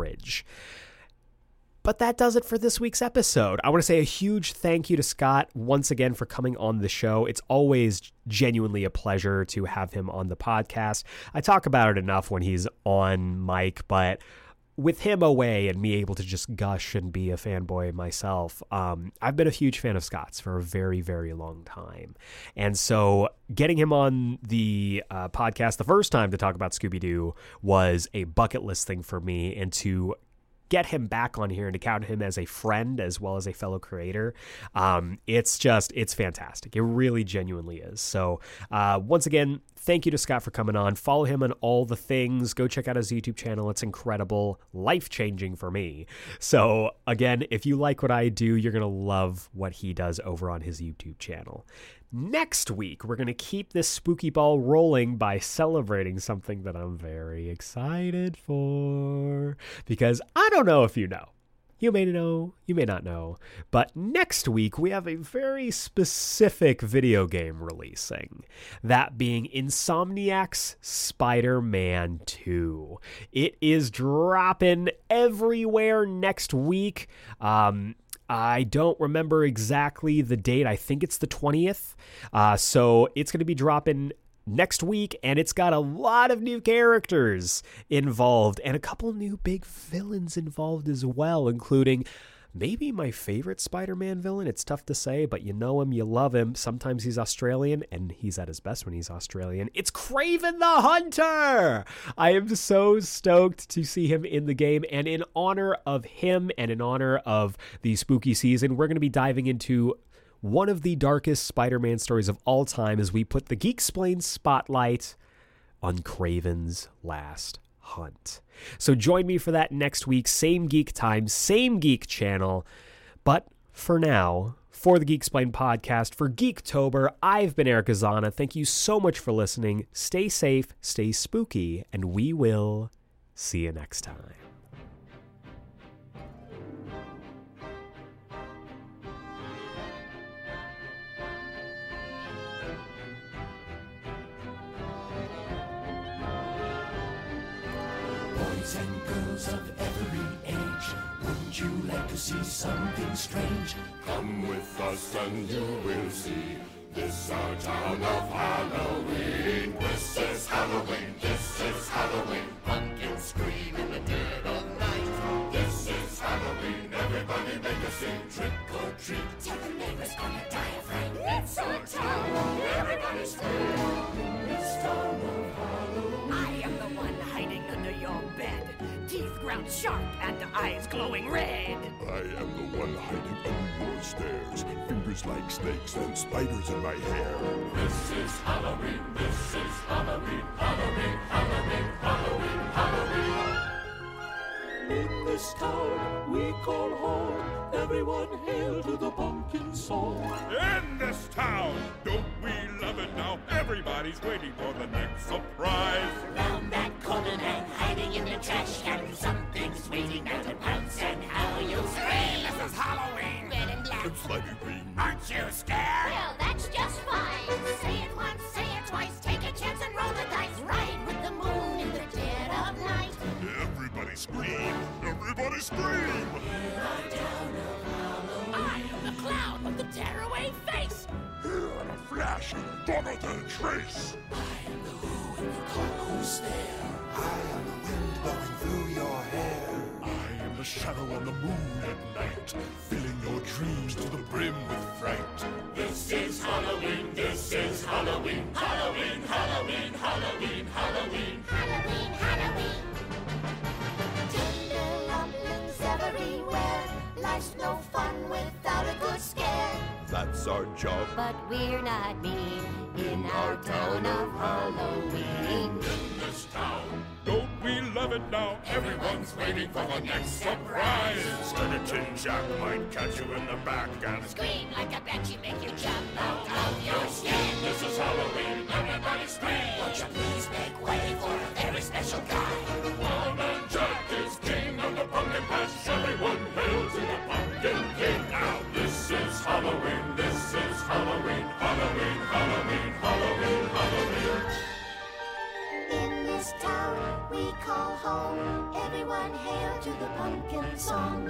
Speaker 1: But that does it for this week's episode. I want to say a huge thank you to Scott once again for coming on the show. It's always genuinely a pleasure to have him on the podcast. I talk about it enough when he's on mic, but with him away and me able to just gush and be a fanboy myself, um, I've been a huge fan of Scott's for a very, very long time. And so getting him on the uh, podcast the first time to talk about Scooby Doo was a bucket list thing for me. And to get him back on here and to count him as a friend as well as a fellow creator. Um, it's just, it's fantastic. It really genuinely is. So, uh, once again, thank you to Scott for coming on. Follow him on all the things. Go check out his YouTube channel. It's incredible, life changing for me. So, again, if you like what I do, you're going to love what he does over on his YouTube channel. Next week, we're going to keep this spooky ball rolling by celebrating something that I'm very excited for. Because I don't know if you know. You may know, you may not know. But next week, we have a very specific video game releasing. That being Insomniac's Spider Man 2. It is dropping everywhere next week. Um, I don't remember exactly the date. I think it's the 20th. Uh, so it's going to be dropping next week, and it's got a lot of new characters involved and a couple new big villains involved as well, including maybe my favorite Spider Man villain. It's tough to say, but you know him, you love him. Sometimes he's Australian, and he's at his best when he's Australian. It's Kraven the Hunter! I am so stoked to see him in the game, and in honor of him and in honor of the spooky season, we're going to be diving into one of the darkest Spider Man stories of all time as we put the Geeksplained spotlight on Kraven's last hunt. So join me for that next week. Same geek time, same geek channel. But for now, for the Geeksplained podcast, for Geektober, I've been Aeric Azana. Thank you so much for listening. Stay safe, stay spooky, and we will see you next time.
Speaker 5: You like to see something strange?
Speaker 2: Come with us and you will see. This our town of Halloween. This is Halloween. This is Halloween. Pumpkins scream in the dead of night. This is Halloween. Everybody make a scene. Trick or treat.
Speaker 6: Tell the neighbors die of rain. It's our town. Everybody scream.
Speaker 5: This town of Halloween.
Speaker 7: Bed. Teeth ground sharp and eyes glowing red.
Speaker 2: I am the one hiding under your stairs. Fingers like snakes and spiders in my hair. This is Halloween. This is Halloween. Halloween. Halloween. Halloween. Halloween.
Speaker 5: In this town we call home. Everyone hail to the pumpkin song.
Speaker 8: In this town, don't we love it now? Everybody's waiting for the next surprise.
Speaker 6: Round that corner and hiding in the trash can. Something's waiting there to pounce and how you'll scream.
Speaker 8: This is Halloween.
Speaker 6: Red and black.
Speaker 2: Slimy green.
Speaker 8: Aren't you scared?
Speaker 6: Well, that's just fine. Say it once, say it twice.
Speaker 2: Scream. Everybody scream.
Speaker 7: I am the clown with the tearaway face.
Speaker 2: Here in a flash and gone than a trace.
Speaker 5: I am the who and the call who's there. I am the wind blowing through your hair.
Speaker 2: I am the shadow on the moon at night, filling your dreams to the brim with fright. This is Halloween, this is Halloween, Halloween, Halloween, Halloween, Halloween.
Speaker 6: Halloween, Halloween. Tender lumplings everywhere. Life's no fun without a good scare.
Speaker 2: That's our job.
Speaker 6: But we're not mean in our town of Halloween.
Speaker 2: In this town,
Speaker 8: Don't we love it now? Everyone's waiting for the next surprise.
Speaker 2: Skeleton Jack might catch you in the back and
Speaker 6: Scream like a bat. You make you jump out of your skin.
Speaker 2: This is Halloween, everybody scream.
Speaker 6: Won't you please make way for a very special guy?
Speaker 2: Wild pumpkin patch. Everyone hail to the pumpkin king. Now this is Halloween, this is Halloween, Halloween, Halloween, Halloween, Halloween.
Speaker 6: In this town we call home, everyone hail to the pumpkin song.